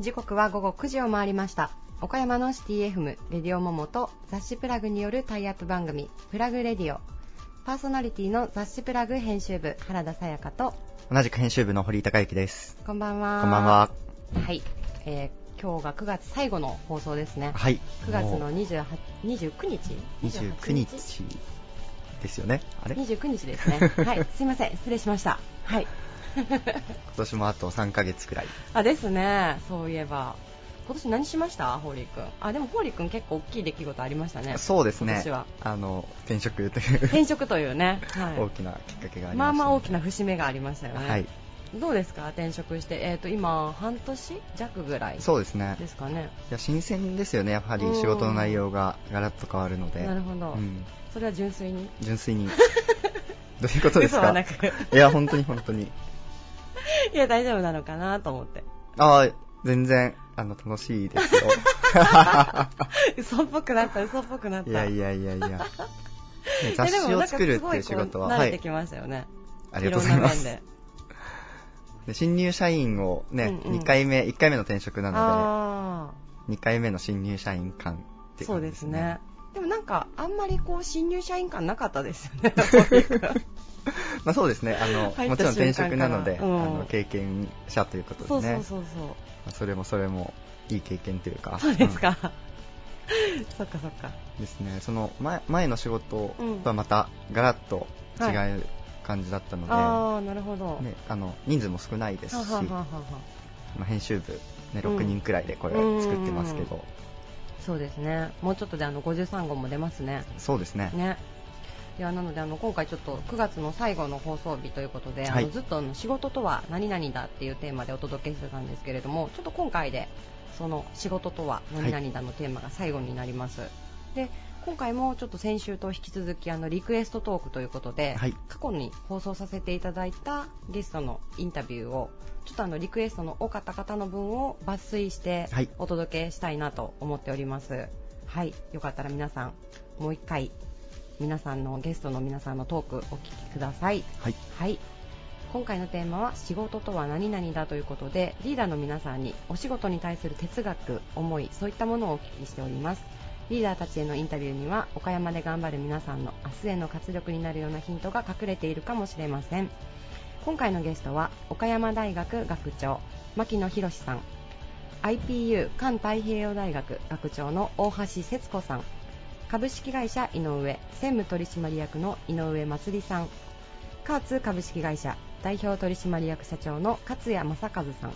時刻は午後9時を回りました。岡山のシティ FM レディオモモと雑誌プラグによるタイアップ番組プラグレディオ。パーソナリティの雑誌プラグ編集部原田さやかと。同じく編集部の堀井孝之です。こんばんは。こんばんは。はい、えー今日が9月最後の放送ですね。はい。9月のもう28 29日？29日ですよね。あれ？今29日ですね。はい。すいません。失礼しました。はい。年もあと3ヶ月くらい。あですね。そういえば。今年何しました？ホーリー君あでもホーリー君結構大きい出来事ありましたね。そうですね。今年は。あの、転職という。転職というね、はい、大きなきっかけがありまあました、まあ大きな節目がありましたよね。はい。どうですか？転職して、えっ、と今半年？弱ぐらい？そうですね。ですかね。いや、新鮮ですよね。やはり仕事の内容がガラッと変わるので。なるほど、うん。それは純粋に？純粋に。どういうことですか？いや、本当に本当に。いや大丈夫なのかなと思って。ああ、全然、あの、楽しいですよ。嘘っぽくなった嘘っぽくなった。いやいやいやいや。雑誌を作るっていう仕事は、慣れてきましたよね。ありがとうございます。で。で新入社員をね、うんうん2回目、1回目の転職なのあで、2回目の新入社員感ってあ、そういう感じですね。。でもなんかあんまりこう新入社員感なかったですよね。まあそうですね、あの、もちろん転職なので、うんあの経験者ということそうですね。そうそうそう。まあそれもそれもいい経験というか。そうですか。そっかそっか。うんですね。その前前の仕事うんとはまたガラッと違う感じだったので、ああ、なるほど。ね、あの人数も少ないですし、はははははまあ、編集部、ね、うん6人くらいでこれうん作ってますけど、そうですね。もうちょっとであの53号も出ますね。そうですね。ね。いやなのであの今回ちょっと9月の最後の放送日ということで、はいあのずっとあの仕事とは何々だっていうテーマでお届けしてたんですけれども、ちょっと今回でその仕事とは何々だのテーマが最後になります。で今回もちょっと先週と引き続きあのリクエストトークということで、はい過去に放送させていただいたゲストのインタビューをちょっとあのリクエストの多かった方の分を抜粋してはいお届けしたいなと思っております。はい、よかったら皆さんもう一回皆さんのゲストの皆さんのトークお聞きください。はい。はい。今回のテーマは仕事とは何々だということでリーダーの皆さんにお仕事に対する哲学、思いそういったものをお聞きしております。リーダーたちへのインタビューには岡山で頑張る皆さんの明日への活力になるようなヒントが隠れているかもしれません。今回のゲストは岡山大学学長牧野博さん。IPU 環太平洋大学学長の大橋節子さん。株式会社井上専務取締役の井上祭さん。カーツ株式会社代表取締役社長の勝谷正和さん。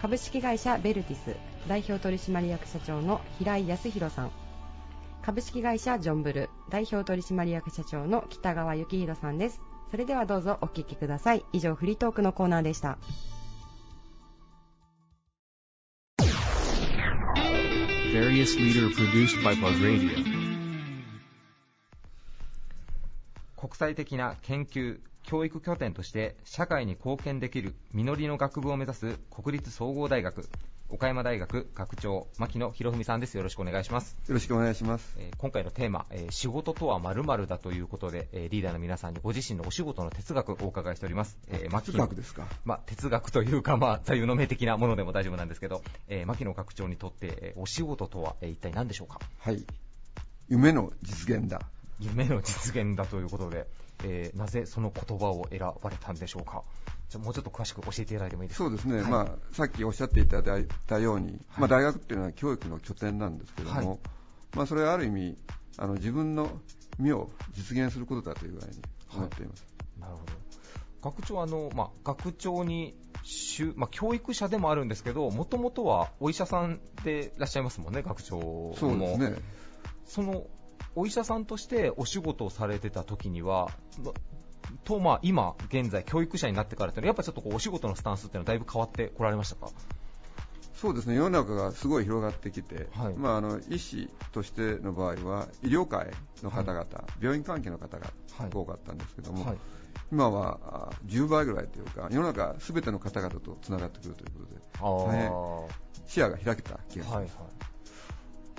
株式会社ベルティス代表取締役社長の平井康弘さん。株式会社ジョンブル代表取締役社長の北川幸宏さんです。それではどうぞお聞きください。以上フリートークのコーナーでした.国際的な研究教育拠点として社会に貢献できる実りの学部を目指す国立総合大学岡山大学学長牧野博文さんですよろしくお願いします、よろしくお願いします。えー今回のテーマ、えー仕事とは〇〇だということで、えーリーダーの皆さんにご自身のお仕事の哲学をお伺いしております、えー牧哲野学ですか？まあ、哲学というか、まあ、座右の銘的なものでも大丈夫なんですけど、えー牧野学長にとって、えーお仕事とは、えー一体何でしょうか？はい。夢の実現だ。夢の実現だということで、えーなぜその言葉を選ばれたんでしょうか？じゃあもうちょっと詳しく教えていただいてもいいですか？そうですね。はい。まあ、さっきおっしゃっていただいたように、はい。まあ、大学っていうのは教育の拠点なんですけども、はい。まあ、それはある意味、あの、自分の夢を実現することだという具合に思っています。なるほど。学長あの、まあ、学長にしゅ、まあ、教育者でもあるんですけどもともとはお医者さんでいらっしゃいますもんね学長も。そうですね。そのお医者さんとしてお仕事をされてた時には、まとまあ、今現在教育者になってからっていうのはやっぱちょっとこうお仕事のスタンスっていうのはだいぶ変わってこられましたか？そうですね。世の中がすごい広がってきて、はい。まあ、あの、医師としての場合は、医療界の方々、病院関係の方がはい。多かったんですけども、はい。今はあ10倍ぐらいというか、世の中すべての方々とつながってくるということで、あー。大変視野が開けた気がします。はいはい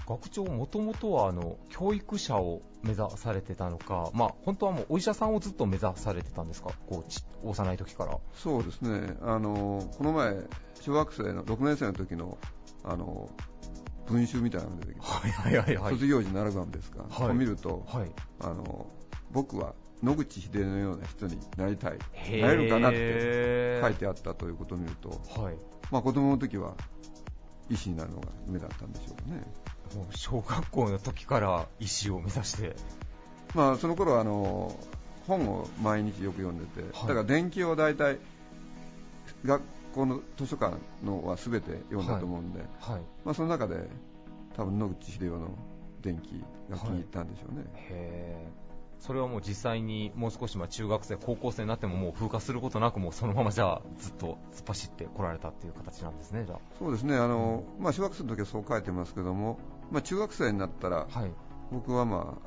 学長、もともとはあの教育者を目指されてたのか、まあ、本当はもうお医者さんをずっと目指されてたんですか、こうち幼い時から。そうですね、あのこの前、小学生の6年生の時のあの文集みたいなのが出てきて、はいはいはいはい。卒業時のアルバムですか、はい。を見ると、はい、あの僕は野口英世のような人になりたい、なれるかなって書いてあったということを見ると、はい、まあ、子供の時は医師になるのが夢だったんでしょうかね。もう小学校の時から医師を目指して、まあ、その頃はあの本を毎日よく読んでて、はい。だから電気を大体学校の図書館のは全て読んだと思うんで、はい、まあ、その中で多分野口英世の電気が気に入ったんでしょうね、へー。それはもう実際にもう少しまあ中学生、高校生になってももう風化することなく、もうそのままじゃあずっと突っ走ってこられたっていう形なんですね、じゃそうですね。あの、まあ、小学生の時はそう書いてますけども、まあ、中学生になったらあ。はい、僕は、ま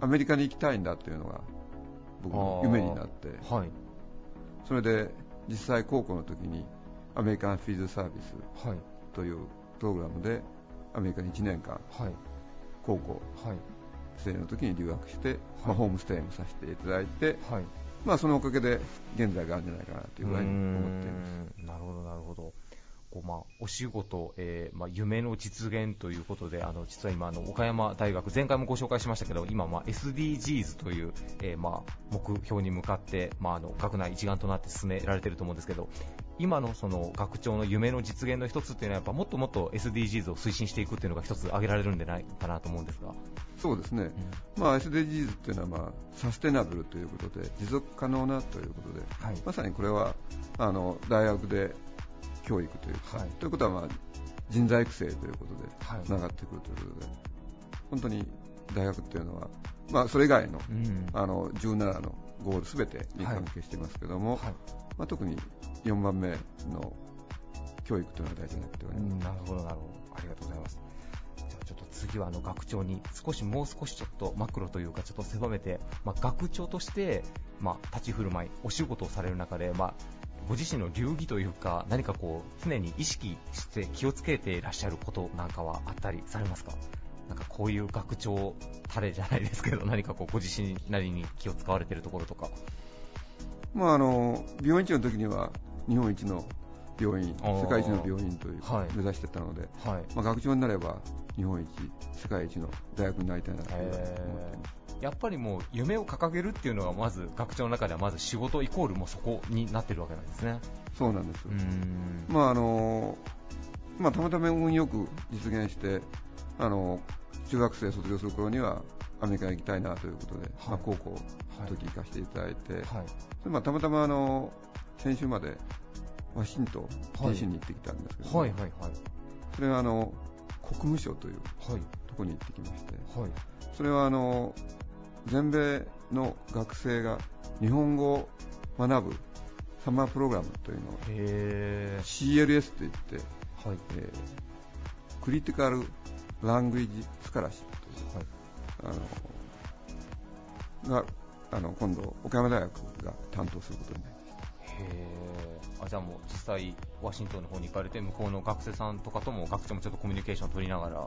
あ、アメリカに行きたいんだっていうのが僕の夢になってはい、それで実際高校の時にアメリカンフィールドサービスはい、というプログラムでアメリカに1年間はい、高校はい、生の時に留学して、まあ、ホームステイもさせていただいて、はい。まあ、そのおかげで現在があるんじゃないかなというぐらいに思っています。なるほど、なるほど。こうまあ、お仕事、えーまあ、夢の実現ということで、あの実は今あの、岡山大学、前回もご紹介しましたけど、今、まあ、SDGs という、えーまあ、目標に向かって、まあ、あの学内一丸となって進められていると思うんですけど、今のその学長の夢の実現の一つっていうのは、やっぱもっともっと SDGs を推進していくっていうのが一つ挙げられるんじゃないかなと思うんですが。そうですね、まあ、SDGs っていうのは、まあ、サステナブルということで持続可能なということで、はい。まさにこれはあの大学で教育というか、はいということは、まあ、人材育成ということではいつながってくるということで、本当に大学っていうのは、まあ、それ以外のうんあの17のゴールすべてに関係していますけども、はいまあ、特に4番目の教育というのは大事になっております。うんなるほど、なるほど。ありがとうございます。じゃあちょっと次はあの学長に少しもう少しちょっとマクロというかちょっと狭めて、まあ、学長として、まあ、立ち振る舞い、お仕事をされる中で、まあ、ご自身の流儀というか何かこう常に意識して気をつけていらっしゃることなんかはあったりされますか？なんかこういう学長タレじゃないですけど 何かこうご自身なりに気を使われているところとか。まあ、あの病院長の時には日本一の病院、世界一の病院という、はい。目指してたので、はい。まあ、学長になれば日本一、世界一の大学になりたいなと思っています。やっぱりもう夢を掲げるっていうのがまず学長の中ではまず仕事イコールもうそこになってるわけなんですね。そうなんです。まああのまあ、たまたま運よく実現して、あの中学生卒業する頃にはアメリカに行きたいなということで、まあ、高校の時行かせていただいて、はい。でまあ、たまたまあの先週までワシントンはい。DC に行ってきたんですけど、はいはいはい。それはあの国務省というはい。ところに行ってきまして、はい。それはあの全米の学生が日本語を学ぶサマープログラムというのをへ CLS といって、ーはい。えークリティカル・ラングイージ・スカラシップという、あのがあの今度、岡山大学が担当することになりました。へーあじゃあもう実際ワシントンの方に行かれて向こうの学生さんとかとも学長もちょっとコミュニケーションを取りながら。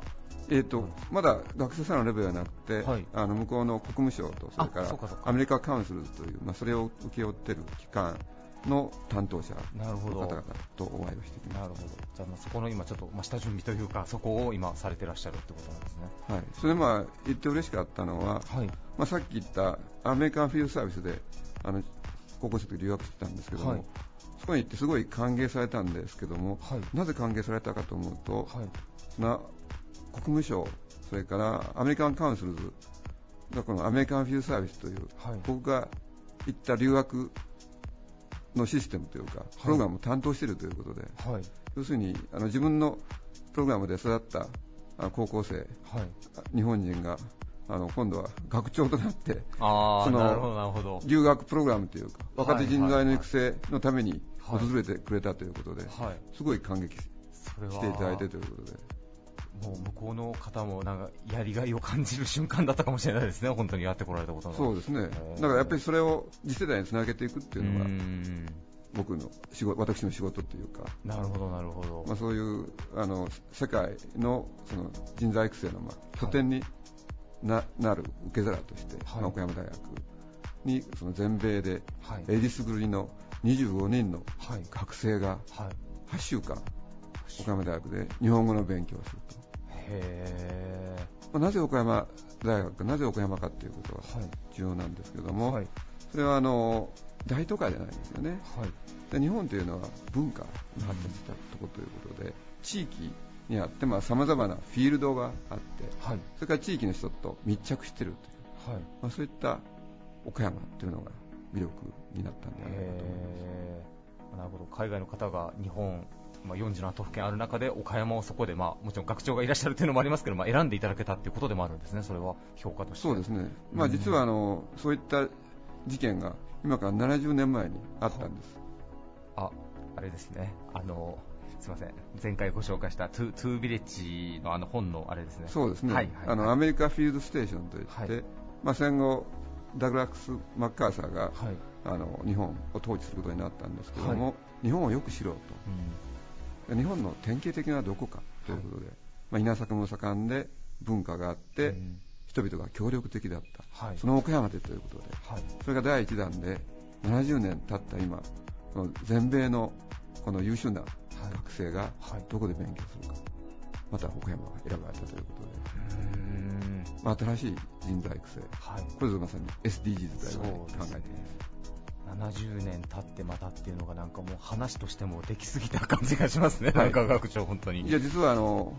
えーとまだ学生さんのレベルではなくて、はい。あの向こうの国務省とそれからアメリカカウンスルズという、まあ、それを請け負っている機関の担当者なるほど。の方々とお会いをしてきましなるほど。じゃあまあそこの今ちょっとまあ下準備というかそこを今されてらっしゃるってことなんですね。た、はい、それでまあ言って嬉しかったのは、はい。まあ、さっき言ったアメリカンフィールドサービスであの高校生の時留学してたんですけども、はい。そこに行ってすごい歓迎されたんですけども、はい。なぜ歓迎されたかと思うと、はい。な国務省、それからアメリカンカウンスルズがこのアメリカンフィーサービスという、はい。僕が行った留学のシステムというか、プログラムを担当しているということで、はい。要するにあの自分のプログラムで育ったあ高校生、はい。日本人があの今度は学長となって、そのああなるほどなるほど。留学プログラムというか、はい若手人材の育成のためにはい。訪れてくれたということで、はい。すごい感激していただいてということで。もう向こうの方もなんかやりがいを感じる瞬間だったかもしれないですね、本当にやってこられたことの。そうですね。だからやっぱりそれを次世代につなげていくっていうのが、僕の仕事私の仕事というか、なるほどなるほど、まあ、そういうあの世界のその人材育成のまあ拠点にな,、なる受け皿として、はい。まあ岡山大学にその全米ではい。えりすぐりの25人のはい。学生がはい。8週間岡山大学で日本語の勉強をすると、へまあなぜ岡山大学かなぜ岡山かということはえはい。重要なんですけども、はい。それはあの大都会じゃないんですよね。はい。で日本というのは文化が発達したところということで、地域にあってさまざ、まなフィールドがあってはい。それから地域の人と密着しているという、はい。まあ、そういった岡山というのが魅力になったんではないかと思います。なるほど。海外の方が日本、まあ、47都府県ある中で岡山をそこで、まあ、もちろん学長がいらっしゃるというのもありますけど、まあ、選んでいただけたということでもあるんですね、それは評価として。そうですね、まあ、実はあのそういった事件が今から70年前にあったんです。ああれですね、あのすみません、前回ご紹介したトゥトゥービレッジのあの本のあれですね。そうですね、はいはいあのアメリカフィールドステーションといって、はい。まあ、戦後、ダグラス・マッカーサーが、はい。あの日本を統治することになったんですけども、は日本をよく知ろううん。と、日本の典型的などこかということで、まあ、稲作も盛んで文化があって、うん。人々が協力的だった、はい。その岡山でということで、はい。それが第一弾で、70年経った今、この全米のこの優秀な学生がはい。どこで勉強するか、また岡山が選ばれたということで、まあ、新しい人材育成、はい。これぞまさに SDGs だそよね、考えて。います。70年経ってまたっていうのがなんかもう話としてもできすぎた感じがしますね、はい。なんか学長、本当に。いや実はあの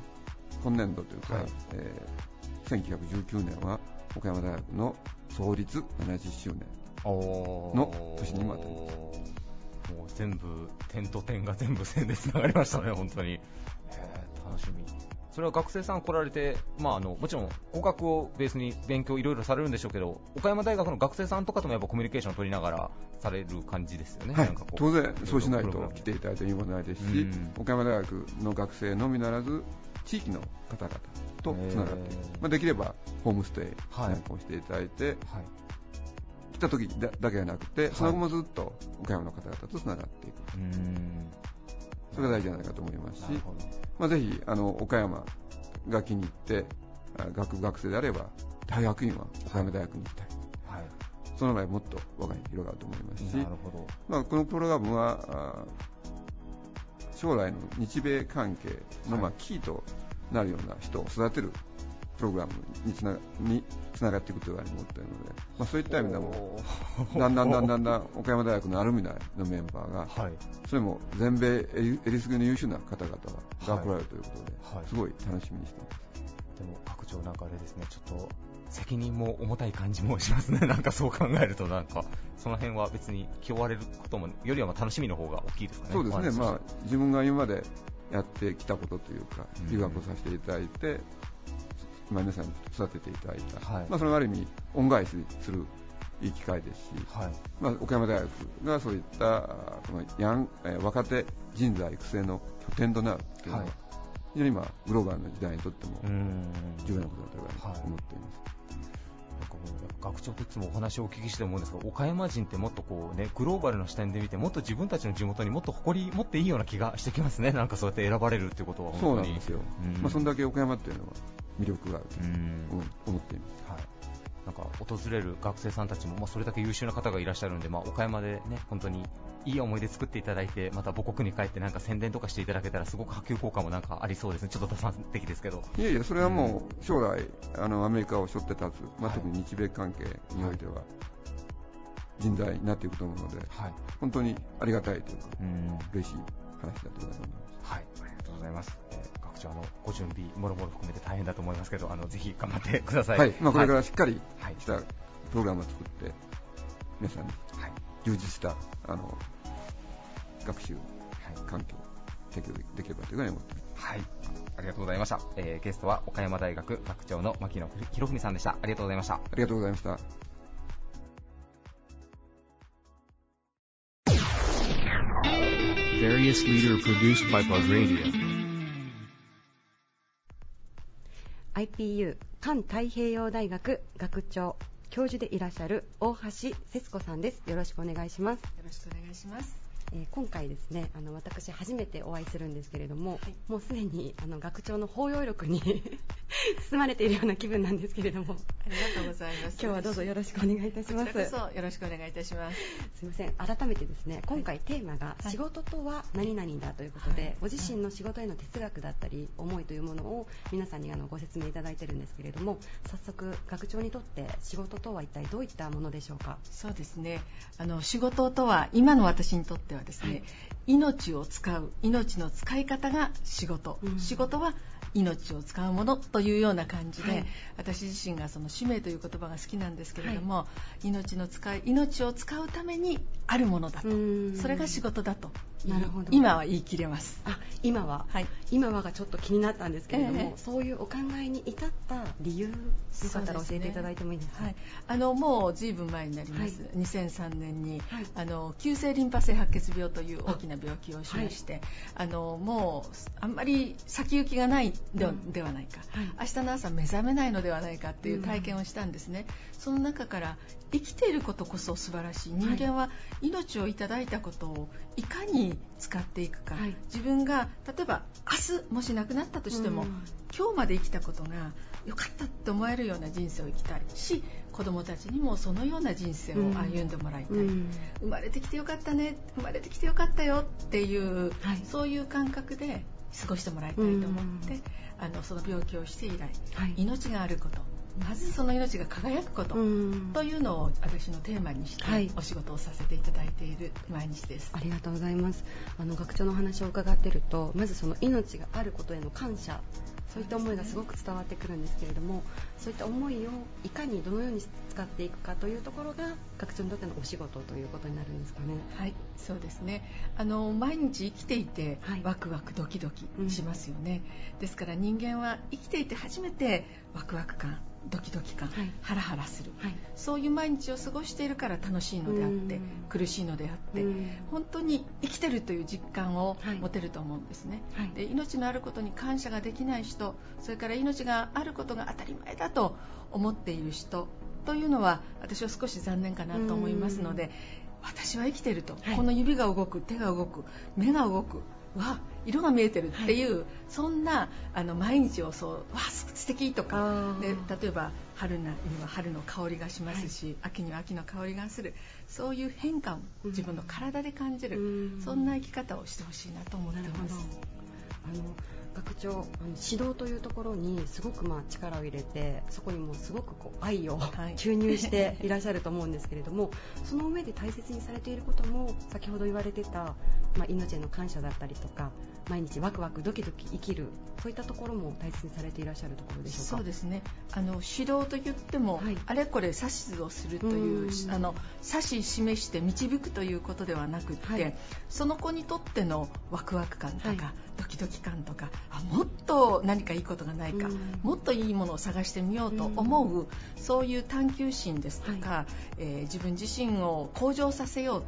今年度というか、はい。えー1919年は岡山大学の創立70周年の年にも当た。りまもう全部、点と点が全部線でつながりましたね、本当に。へー楽しみ。それは学生さん来られて、まあ、あのもちろん語学をベースに勉強いろいろされるんでしょうけど、岡山大学の学生さんとかともやっぱコミュニケーションを取りながらされる感じですよね。はいなんかこう当然そうしないと来ていただいて意味もないですし、うん岡山大学の学生のみならず地域の方々とつながってまあ、できればホームステイはいなんかもしていただいて、はい来た時だだけじゃなくて、い。その後もずっと岡山の方々とつながっていく。それが大事じゃないかと思いますしまあ、ぜひあの岡山が気に入ってあ学部学生であれば大学院は岡山大学に行きたい、はい。その場合もっと輪が広がると思いますし。まあ、このプログラムはあ将来の日米関係の、はい。まあ、キーとなるような人を育てるプログラムにつなにつながっていくというふうに思っているので、まあ、そういった意味でもだんだんだんだんだん岡山大学のアルミナイのメンバーがはい。それも全米えりえりすぐりの優秀な方々がはい来られるということで、はいすごい楽しみにしています。でも、学長なんかあれですね、ちょっと、責任も重たい感じもしますね。なんかそう考えると、なんか、その辺は別に気負われることも、よりはまあ楽しみの方が大きいですかね。そうですね、まあ、自分が今までやってきたことというかうん、留学をさせていただいて、まあ、皆さんに育てていただいた、はいまあ、それがある意味、恩返しするいい機会ですし、はい。まあ、岡山大学がそういったあこのヤン、えー若手人材育成の拠点となるというのは、はい非常に今、グローバルな時代にとっても。重要なことだとはい思っています。なんかもう学長といつもお話をお聞きして思うんですが、岡山人ってもっとこうね、グローバルな視点で見て、もっと自分たちの地元にもっと誇り持っていいような気がしてきますね。なんかそうやって選ばれるっていうことはそう本当に。なんですよ、うんまあ、そんだけ岡山っていうのは魅力があるとうん思思っています。はい、なんか訪れる学生さんたちも、まあ、それだけ優秀な方がいらっしゃるんで、まあ、岡山でね本当にいい思い出作っていただいて、また母国に帰ってなんか宣伝とかしていただけたら、すごく波及効果もなんかありそうですね、ちょっと打算的ですけど。いやいや、それはもう将来、あのアメリカを背負って立つ、まあ、はい特に日米関係においては、人材になっていくと思うので、はい、本当にありがたいというか、うん嬉しい話だと思います。はい、ありがとうございます。えー学長あのご準備もろもろ含めて大変だと思いますけど、あのぜひ頑張ってください。はい、まあ、これかはいらしっかりはいしたプログラムを作って、皆さんにはい充実したあの学習はい環境を提供できればというふうに思っています。はい、ありがとうございました。えーゲストは岡山大学学長の牧野博文さんでした。ありがとうございました。ありがとうございました。Various leader produced by Buzz Radio. IPU 環太平洋大学学長教授でいらっしゃる大橋節子さんです。よろしくお願いします。よろしくお願いします。えー今回ですねあの私初めてお会いするんですけれども、はい。もうすでにあの学長の包容力に 包まれているような気分なんですけれども。ありがとうございます。今日はどうぞよろしくお願いいたします。よろしくお願いいたします。すみません。改めてですね今回テーマがはい仕事とは何々だということで、はい。ご自身の仕事への哲学だったり思いというものを皆さんにあのご説明いただいてるんですけれども早速学長にとって仕事とは一体どういったものでしょうか？そうですね。あの仕事とは今の私にとってはですね、はい命を使う命の使い方が仕事、うん。仕事は命を使うものというような感じで、はい。私自身がその使命という言葉が好きなんですけれども、命の使い命を使うためにあるものだと、うん。それが仕事だと。なるほど。今は言い切れます。あ今は、はい。今はがちょっと気になったんですけれども、ええ。そういうお考えに至った理由よかったら教えていただいてもいいですか？はい、あのもうずいぶん前になります、はい。2003年に、はい。あの急性リンパ性白血病という大きな病気をしまして、あのもうあんまり先行きがないで,、うんではないか、はい。明日の朝目覚めないのではないかっていう体験をしたんですね、その中から生きていることこそ素晴らしい。人間は命をいただいたことをいかに使っていくか、はい。自分が例えば明日もし亡くなったとしても、うん。今日まで生きたことが良かったって思えるような人生を生きたい。し子供たちにもそのような人生を歩んでもらいたい、うん。生まれてきてよかったね。生まれてきてよかったよっていう、はい。そういう感覚で過ごしてもらいたいと思って、うん。あのその病気をして以来、はい。命があることまずその命が輝くこと、うん。というのを私のテーマにしてはい。お仕事をさせていただいている毎日です。ありがとうございます。あの学長のお話を伺っているとまずその命があることへの感謝そういった思いがすごく伝わってくるんですけれどもそういった思いをいかにどのように使っていくかというところが学長にとってのお仕事ということになるんですかね。はい、そうですね。あの毎日生きていて、はいワクワクドキドキしますよね。ですから人間は生きていて初めてワクワク感、ドキドキ感、はい。ハラハラする、はい。そういう毎日を過ごしているから楽しいのであってうん、苦しいのであってうん、本当に生きてるという実感をはい。持てると思うんですね。はい。で命のあることに感謝ができない人、それから命があることが当たり前だと思っている人というのは私は少し残念かなと思いますので、私は生きてると、はい。この指が動く手が動く目が動くわ色が見えてるっていう、そんなあの毎日をそうわす素敵とかで例えば春には春の香りがしますし、秋には秋の香りがするそういう変化を自分の体で感じる、うん。そんな生き方をしてほしいなと思っています。あの学長あの指導というところにすごくまあ力を入れてそこにもすごくこう愛をはい。注入して いらっしゃると思うんですけれども、その上で大切にされていることも先ほど言われてた、まあ、命への感謝だったりとか毎日ワクワクドキドキ生きるそういったところも大切にされていらっしゃるところでしょうか？そうですね。あの指導といっても、はい。あれこれ指図をするといううん。あの指し示して導くということではなくって、はい。その子にとってのワクワク感とか、はい。ドキドキ感とかあもっと何かいいことがないか、うん。もっといいものを探してみようと思う、そういう探求心ですとか、えー自分自身を向上させよう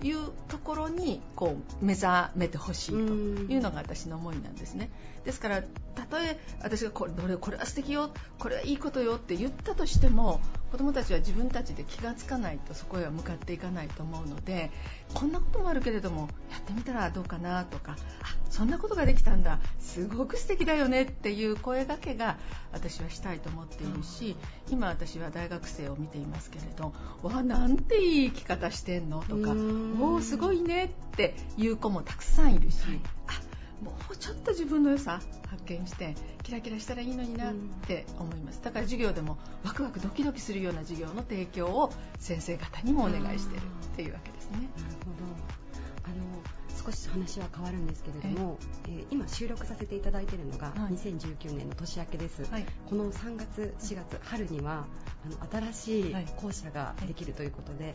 というところにこう目覚めてほしいというのが私の思いなんですね。ですからたとえ私がこれどれこれは素敵よこれはいいことよって言ったとしても子どもたちは自分たちで気がつかないとそこへは向かっていかないと思うのでこんなこともあるけれどもやってみたらどうかなとかあそんなことができたんだすごく素敵だよねっていう声がけが私はしたいと思っているし今私は大学生を見ていますけれどわあなんていい生き方してんのとかうん。おおすごいねっていう子もたくさんいるし、はい。あもうちょっと自分の良さ発見してキラキラしたらいいのになって思います。だから授業でもワクワクドキドキするような授業の提供を先生方にもお願いしてるっていうわけですね。なるほど。あの少し話は変わるんですけれども、えー今収録させていただいているのがはい。2019年の年明けです、はい。この3月4月春にはあの新しい。校舎ができるということで、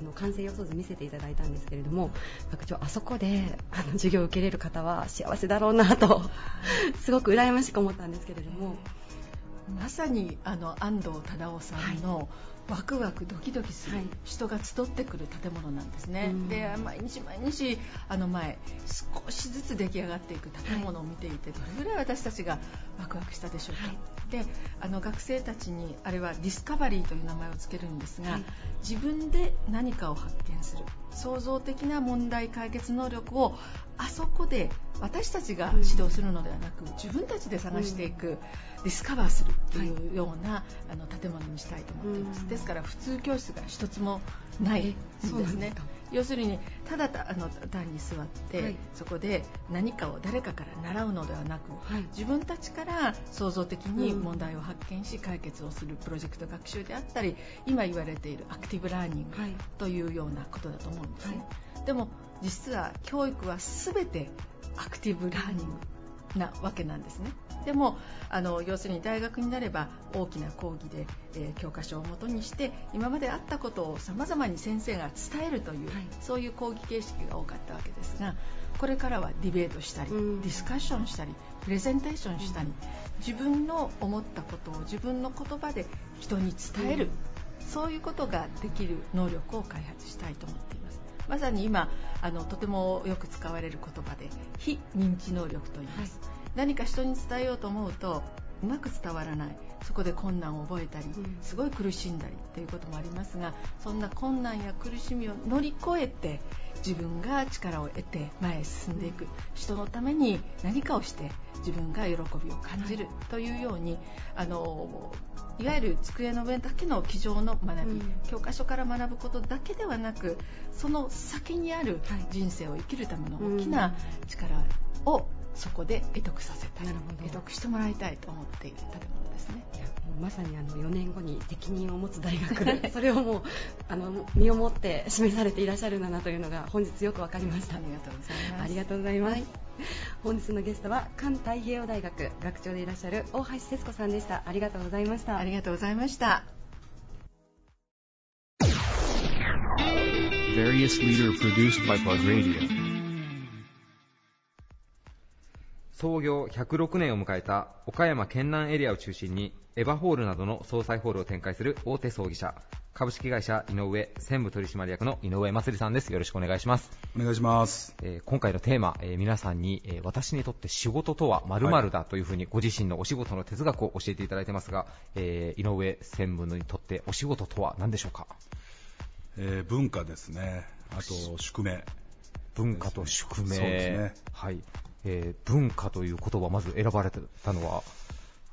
あの完成予想図見せていただいたんですけれども学長あそこであの授業を受けれる方は幸せだろうなとすごく羨ましく思ったんですけれども、まさにあの安藤忠雄さんのワクワクドキドキするはい。人が集ってくる建物なんですね、うん。で毎日毎日あの前少しずつ出来上がっていく建物を見ていて、どれぐらい私たちがワクワクしたでしょうか、はい。であの学生たちにあれはディスカバリーという名前をつけるんですが、はい。自分で何かを発見する。創造的な問題解決能力をあそこで私たちが指導するのではなく、自分たちで探していく、ディスカバーするというような、あの建物にしたいと思っています、うん。ですから普通教室が一つもないんですね。要するにただたあの単に座って、はい。そこで何かを誰かから習うのではなく、はい。自分たちから創造的にうん。問題を発見し解決をするプロジェクト学習であったり今言われているアクティブラーニングはい。というようなことだと思うんですね、はでも実は教育は全てアクティブラーニングなわけなんですね。でもあの要するに大学になれば大きな講義で、えー教科書をもとにして今まであったことをさまざまに先生が伝えるという、はい。そういう講義形式が多かったわけですがこれからはディベートしたり、うん。ディスカッションしたりプレゼンテーションしたり、自分の思ったことを自分の言葉で人に伝える、そういうことができる能力を開発したいと思っていますまさに今あのとてもよく使われる言葉で非認知能力と言います、何か人に伝えようと思うとうまく伝わらない。そこで困難を覚えたり、うん。すごい苦しんだりということもありますがそんな困難や苦しみを乗り越えて自分が力を得て前へ進んでいく。人のために何かをして自分が喜びを感じるというようにあのいわゆる机の上だけの机上の学び、うん。教科書から学ぶことだけではなくその先にあるはい。人生を生きるための大きな力をそこで得得させたい。なるほど。得得してもらいたいと思っている建物ですね。いやもうまさにあの4年後に責任を持つ大学でそれをもうあの身をもって示されていらっしゃるんだなというのが本日よく分かりました。ありがとうございます。ありがとうございます、はい本日のゲストは関太平洋大学学長でいらっしゃる大橋節子さんでした。ありがとうございました。ありがとうございました。創業106年を迎えた岡山県南エリアを中心にエヴァホールなどの総裁ホールを展開する大手葬儀社株式会社井上専務取締役の井上祭さんです。よろしくお願いします、お願いします。えー今回のテーマ、えー皆さんに、えー私にとって仕事とは〇〇だというふうにご自身のお仕事の哲学を教えていただいてますが、えー井上専務にとってお仕事とは何でしょうか？えー文化ですね。あと宿命。文化と宿命、そうですね。はいえー文化という言葉をまず選ばれたのは？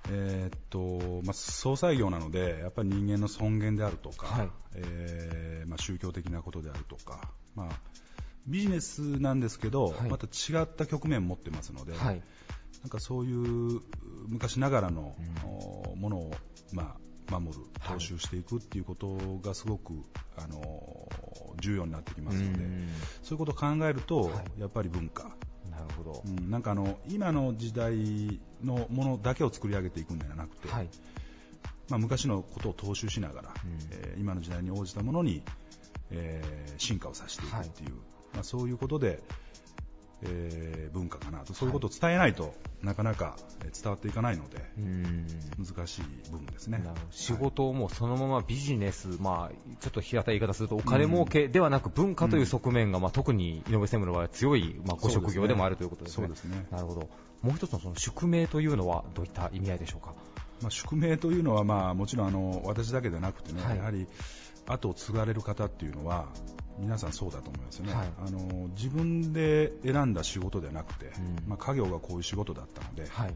えーっと、まあ、総裁業なので、やっぱり人間の尊厳であるとか、はい。えーまあ、宗教的なことであるとか、まあ、ビジネスなんですけど、はい。また違った局面を持ってますので、はい。なんかそういう昔ながらの、おものを、まあ、守る、はい踏襲していくっていうことがすごく、あの重要になってきますので、うん。そういうことを考えると、はい。やっぱり文化、なるほど、うん、なんかあの今の時代のものだけを作り上げていくんではなくて、はい。まあ、昔のことを踏襲しながら、うん。えー今の時代に応じたものに、えー進化をさせていくっていう、まあ、そういうことで、えー文化かなと。そういうことを伝えないと、なかなかえー伝わっていかないのでうん。難しい部分ですね。仕事をもうそのままビジネス、まあ、ちょっと平たい言い方するとお金儲けではなく文化という側面が、まあ、特に井上専務の場合は強い、まあ、ご職業でもあるということですね。そうですね。なるほど。もう一つのその宿命というのはどういった意味合いでしょうか？まあ、宿命というのは、まあ、もちろんあの私だけでなくてね、はい。やはり後を継がれる方っていうのは皆さんそうだと思いますよね、はい。あの自分で選んだ仕事ではなくて、うん。まあ、家業がこういう仕事だったので、はい。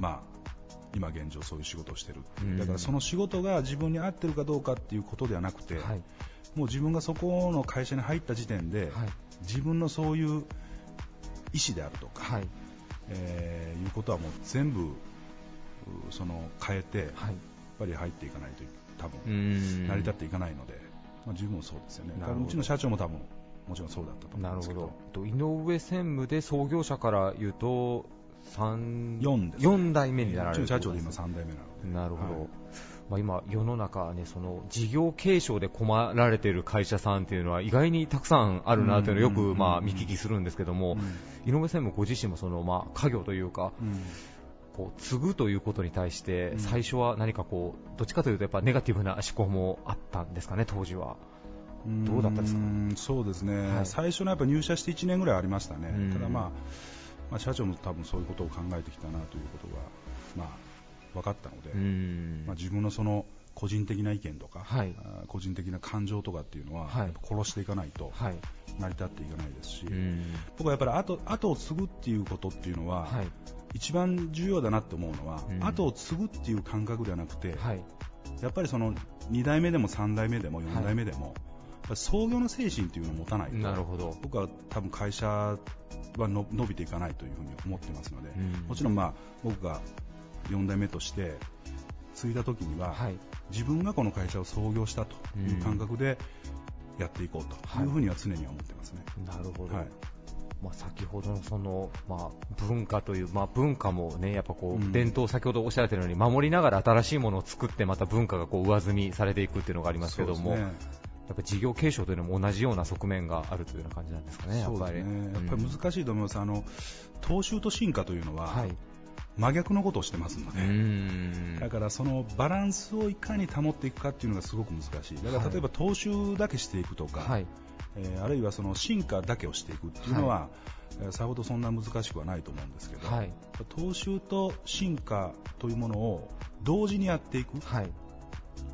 まあ、今現状そういう仕事をしてる、うん。だからその仕事が自分に合ってるかどうかっていうことではなくて、はい。もう自分がそこの会社に入った時点で、はい。自分のそういう意思であるとか、はい。えーいうことはもう全部うその変えて、やっはいぱり入っていかないと多分、ん。成り立っていかないので、まあ、十分そうですよね。うちの社長も多分もちろんそうだったと思なるほうんですけど。井上専務で創業者から言うと3 4です、四代目になられるの社長で今3代目なので。なるほど、はい。まあ、今、世の中は、ね、その事業継承で困られている会社さんっていうのは意外にたくさんあるなというのをよく、まあ、見聞きするんですけども、うん。井上専務ご自身もその、まあ、家業というか、うんこう継ぐということに対して、うん。最初は何かこうどっちかというとやっぱネガティブな思考もあったんですかね、当時は。どうだったですか？そうですね、はい。最初のやっぱ入社して1年ぐらいありましたね、うん。ただ、まあ、まあ社長も多分そういうことを考えてきたなということが、まあ、分かったので、うん。まあ、自分のその個人的な意見とか、はい。個人的な感情とかっていうのは、はい。殺していかないとはい。成り立っていかないですし、うん。僕はやっぱり後後を継ぐっていうことっていうのは、はい一番重要だなって思うのは、うん。後を継ぐっていう感覚ではなくて、はい。やっぱりその2代目でも3代目でも4代目でも、やっぱり創業の精神っていうのを持たないと、なるほど、僕は多分会社はの伸びていかないというふうに思ってますので、うん。もちろんまあ僕が4代目として継いだ時には、はい。自分がこの会社を創業したという感覚でやっていこうというふうには常には思ってますね。なるほど、はいまあ、先ほどのその、まあ、文化という、まあ、文化もねやっぱこう、うん伝統、先ほどおっしゃられたように守りながら新しいものを作ってまた文化がこう上積みされていくっていうのがありますけども、ねやっぱ事業継承というのも同じような側面があるというような感じなんですかね、やっぱり。ね。やっぱりうん難しいと思います。あの、踏襲と進化というのは、はい真逆のことをしてますのうで、んだからそのバランスをいかに保っていくかっていうのがすごく難しい。だから例えば踏襲だけしていくとか、はいえーあるいはその進化だけをしていくっていうのは、えーさほどそんな難しくはないと思うんですけど、はい。踏襲と進化というものを同時にやっていく、はい。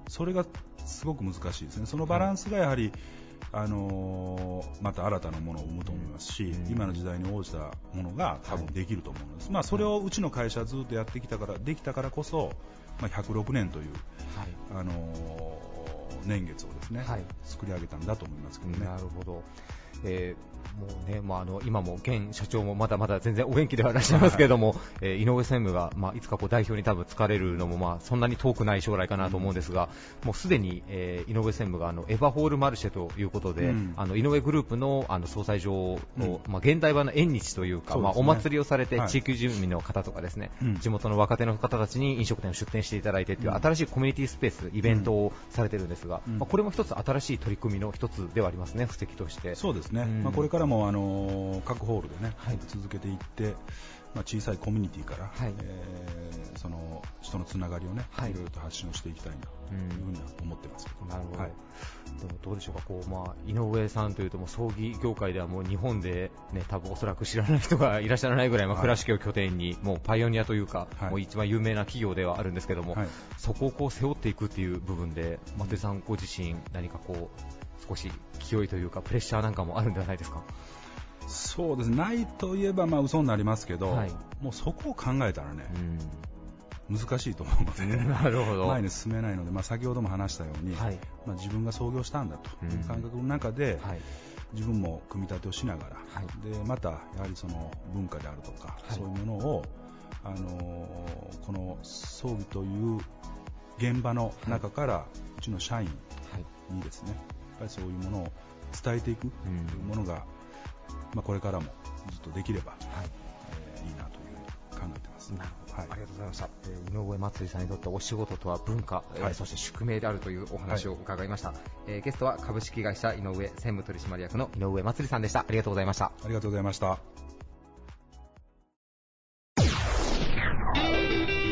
それがすごく難しいですね。そのバランスがやはり、あのーまた新たなものを生むと思いますし、うん。今の時代に応じたものが多分できると思うんです。まあそれをうちの会社はずっとやってきたから、できたからこそ、まあ、106年という、はい。あのー年月をですね、はい作り上げたんだと思いますけどね。なるほど、えーもうねまあ、あの今も現社長もまだまだ全然お元気ではいらっしゃいますけれども、えー井上専務が、まあ、いつかこう代表に多分疲れるのも、まあ、そんなに遠くない将来かなと思うんですが、もうすでに、えー井上専務があのエヴァホールマルシェということで、うん。あの井上グループのあの総裁場を、まあ、現代版の縁日というか、まあ、お祭りをされて、はい。地域住民の方とかですね、うん。地元の若手の方たちに飲食店を出店していただいてという、うん。新しいコミュニティスペース、イベントをされてるんですが、うん。まあ、これも一つ新しい取り組みの一つではありますね、布石として。ですね、うん。まあ、これからも、あのー各ホールでね、はい。続けていって、まあ、小さいコミュニティから、はい。えーその人のつながりをね、はい。いろいろと発信をしていきたいなというふうには思ってますけど、なるほど、はい。でもどうでしょうか、こうまあ、井上さんというと、もう葬儀業界ではもう日本で、ね、多分おそらく知らない人がいらっしゃらないぐらい、まあ、はい。倉敷を拠点に、もうパイオニアというか、はい。もう一番有名な企業ではあるんですけども、はいそこをこう背負っていくっていう部分で、松井さんご自身、何かこう、少し勢いというか、プレッシャーなんかもあるんではないですか？そうですないといえばまあ嘘になりますけど、はい。もうそこを考えたらね、う難しいと思うので、ん、なるほど。前に進めないので、まあ、先ほども話したように、はい。まあ、自分が創業したんだという感覚の中で、はい。自分も組み立てをしながら、はい。でまたやはりその文化であるとか、はい。そういうものを、あのーこの葬儀という現場の中から、うちの社員はい。にですねぱりそういうものを伝えていくというものが、まあ、これからもずっとできれば、はい。えーいいなというふうに考えてます。なるほど、はい。ありがとうございました、えー井上祭さんにとってお仕事とは文化、えーはいそして宿命であるというお話を伺いました、えーゲストは株式会社井上専務取締役の井上祭さんでした。ありがとうございました。ありがとうございました。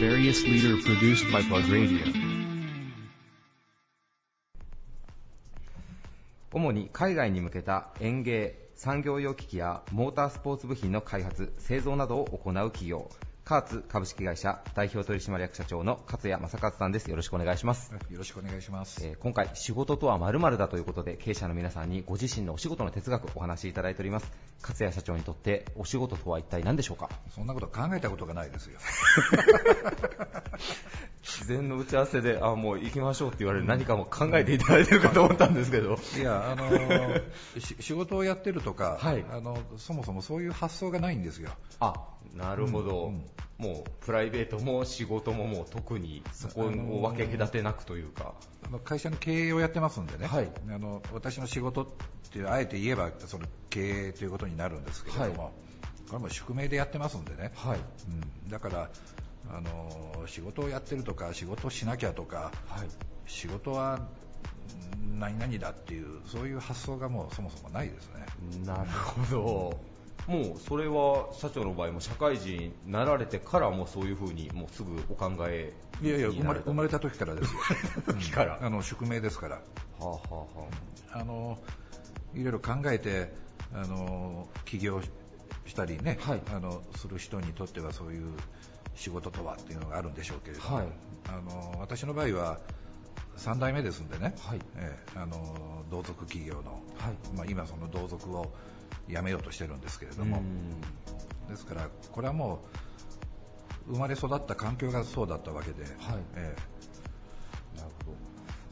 Various leader produced by Plug Radio. 主に海外に向けた園芸産業用機器やモータースポーツ部品の開発製造などを行う企業。カーツ株式会社代表取締役社長の勝谷正和さんですよろしくお願いしますよろしくお願いします。えー今回仕事とは〇〇だということで経営者の皆さんにご自身のお仕事の哲学お話しいただいております勝谷社長にとってお仕事とは一体何でしょうか？そんなこと考えたことがないですよ。事前の打ち合わせであもう行きましょうって言われる何かも考えていただいてるかと思ったんですけどいや、あのーし仕事をやってるとか、はいあの、そもそもそういう発想がないんですよ。あなるほど、うんうん。もうプライベートも仕事ももう特にそこを分け隔てなくというか、あの会社の経営をやってますんでね、はい。あの私の仕事ってあえて言えばその経営ということになるんですけれども、はい。これも宿命でやってますんでね、はい。うん、だからあの仕事をやってるとか仕事をしなきゃとかはい。仕事はうん何々だっていうそういう発想がもうそもそもないですね。なるほどもうそれは社長の場合も社会人になられてからもそういうふうにもうすぐお考えいやいや生まれ生まれた時からですよ。時からうんあの宿命ですから。はあはあはあのいろいろ考えてあの起業したりね、はい。あのする人にとってはそういう仕事とはっていうのがあるんでしょうけれども、はい。あの私の場合は3代目ですんでね、はい。ええ。あの同族企業の、はい。まあ、今その同族を辞めようとしてるんですけれあども、ですからこれはもう生まれ育った環境がそうだったわけで、はい。え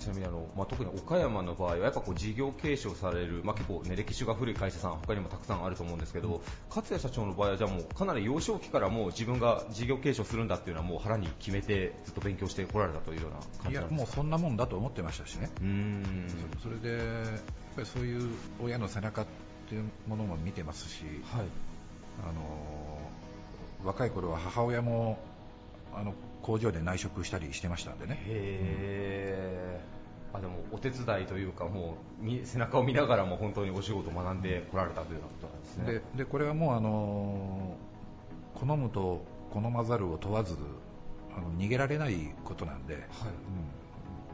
ちなみにあの、まあ、特に岡山の場合はやっぱこう事業継承される、まあ、結構、ね、歴史が古い会社さん他にもたくさんあると思うんですけど、勝谷社長の場合はじゃあもうかなり幼少期からもう自分が事業継承するんだっていうのはもう腹に決めてずっと勉強してこられたというような感じなんですか？もうそんなもんだと思ってましたしね、うーん。それでやっぱりそういう親の背中っていうものも見てますし、はい。あの若い頃は母親もあの工場で内職したりしてましたんでね、へーあでもお手伝いというかもうみ背中を見ながらも本当にお仕事を学んでこられたというようなことなんですね。ででこれはもうあの好むと好まざるを問わずあの逃げられないことなんで、はい。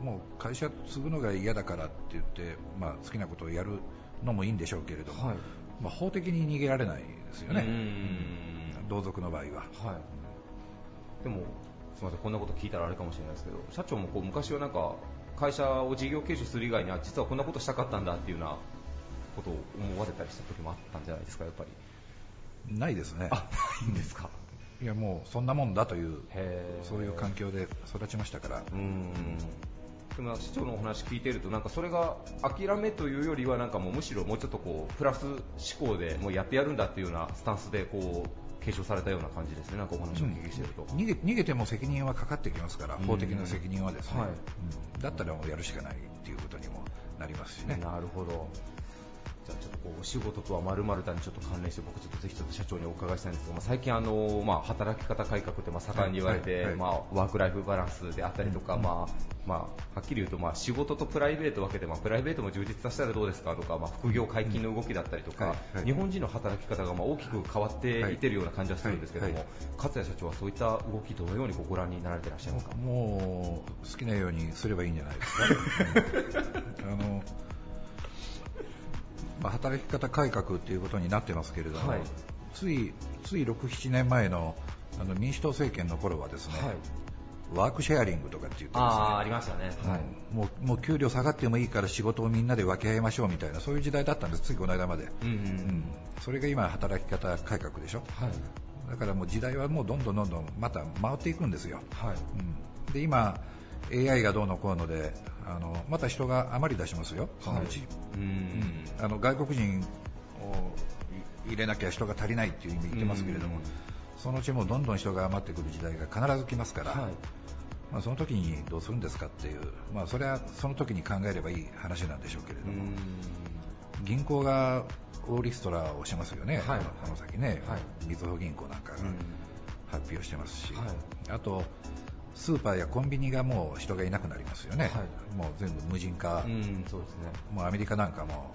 うん。もう会社継ぐのが嫌だからって言って、まあ、好きなことをやるのもいいんでしょうけれども、はい。まあ、法的に逃げられないですよね、ん。同族の場合は。はい、でも、すみません、こんなこと聞いたらあれかもしれないですけど、社長もこう昔はなんか、会社を事業継承する以外には、実はこんなことしたかったんだっていうようなことを思われたりした時もあったんじゃないですか、やっぱり。ないですね。あ、ないんですか。いやもうそんなもんだというそういう環境で育ちましたから、うーん。でも社長のお話聞いてると、なんかそれが諦めというよりは、なんかもうむしろもうちょっとこう、プラス思考でもうやってやるんだっていうようなスタンスでこう、継承されたような感じですね、なんかお話をお聞きしてると。逃げ逃げても責任はかかってきますから、うん法的な責任はですね、はいうんだったらもうやるしかないっていうことにもなりますしね。なるほど。じゃあちょっとこうお仕事とはまるまるだにちょっと関連して僕ちょっとぜひちょっと社長にお伺いしたいんですけど、まあ、最近あのまあ働き方改革ってまあ盛んに言われて、はい。はいまあワークライフバランスであったりとか、まあまあはっきり言うとまあ仕事とプライベート分けてまあプライベートも充実させたらどうですかとか、まあ副業解禁の動きだったりとか、日本人の働き方がまあ大きく変わっていってるような感じはするんですけども、勝谷社長はそういった動きどのようにご覧になられていらっしゃいますか？もう好きなようにすればいいんじゃないですか？あのまあ、働き方改革ということになってますけれども、はい。ついつい6、7年前のあの民主党政権の頃はですね、はい。ワークシェアリングとかって言ってですね。ああありましたね。はい。もうもう給料下がってもいいから仕事をみんなで分け合いましょうみたいなそういう時代だったんです、ついこの間まで、うんうんううん。んそれが今、働き方改革でしょ、はい。だからもう時代はもうどんどんどんどんまた回っていくんですよ、はい。うん、で今、AI がどうのこうのであのまた人が余り出しますよ、そのうち、うーん。あの外国人をい入れなきゃ人が足りないっていう意味言ってますけれども、うん。そのうちもうどんどん人が余ってくる時代が必ず来ますから、はい。まあ、その時にどうするんですかっていう、まあ、それはその時に考えればいい話なんでしょうけれども、銀行がオーリストラをしますよね、はい。この先ね、はい。みずほ銀行なんかがうん。発表してますし、はい。あとスーパーやコンビニがもう人がいなくなりますよね、はい。もう全部無人化、うん、そうですね。もうアメリカなんかも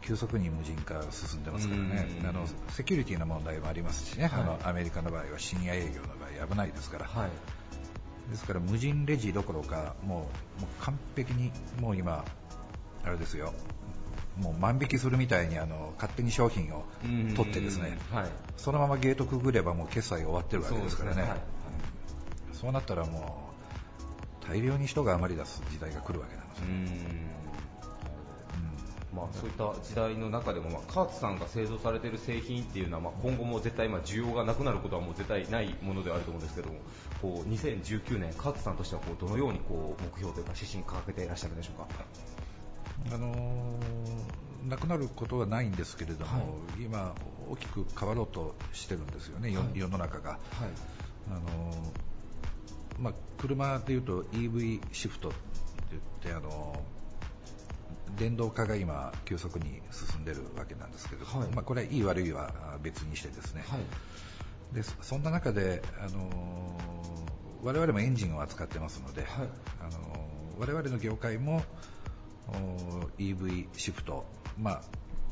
急速に無人化が進んでますからね、うん。あのセキュリティの問題もありますしね、はい。あのアメリカの場合は深夜営業の場合危ないですから、はい。ですから無人レジどころかもうもう完璧にもう今あれですよ。もう万引きするみたいにあの勝手に商品を取ってですね、はい。そのままゲートくぐればもう決済が終わってるわけですからねそうなったらもう大量に人が余り出す時代が来るわけなんです。まあ、そういった時代の中でも、まあ、カーツさんが製造されている製品っていうのは、まあ、今後も絶対、まあ、需要がなくなることはもう絶対ないものではあると思うんですけども、こう2019年、カーツさんとしてはこうどのようにこう目標というか指針掲げていらっしゃるんでしょうか。あのーなくなることはないんですけれども、は今大きく変わろうとしてるんですよね、よはい世の中が。はい。あのまあ、車でいうと EV シフトって言って、あの電動化が今急速に進んでるわけなんですけど、はい。まあ、これはいい悪いは別にしてですね、はい。でそそんな中で、あの我々もエンジンを扱ってますので、はい。あの我々の業界もお EV シフト、まあ、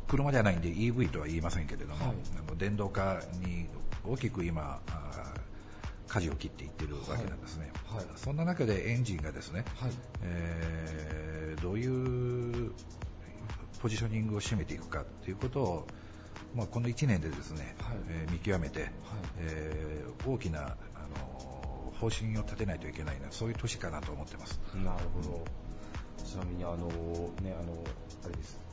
車じゃないんで EV とは言いませんけれども、はい。あの電動化に大きく今、舵を切っていってるわけなんですね、はいはいそんな中でエンジンがですね、はいえーどういうポジショニングを占めていくかということを、まあ、この1年でですね、はいえー見極めて、えー大きなあの方針を立てないといけないなそういう年かなと思ってます。なるほど。ちなみにあのねあのあれです。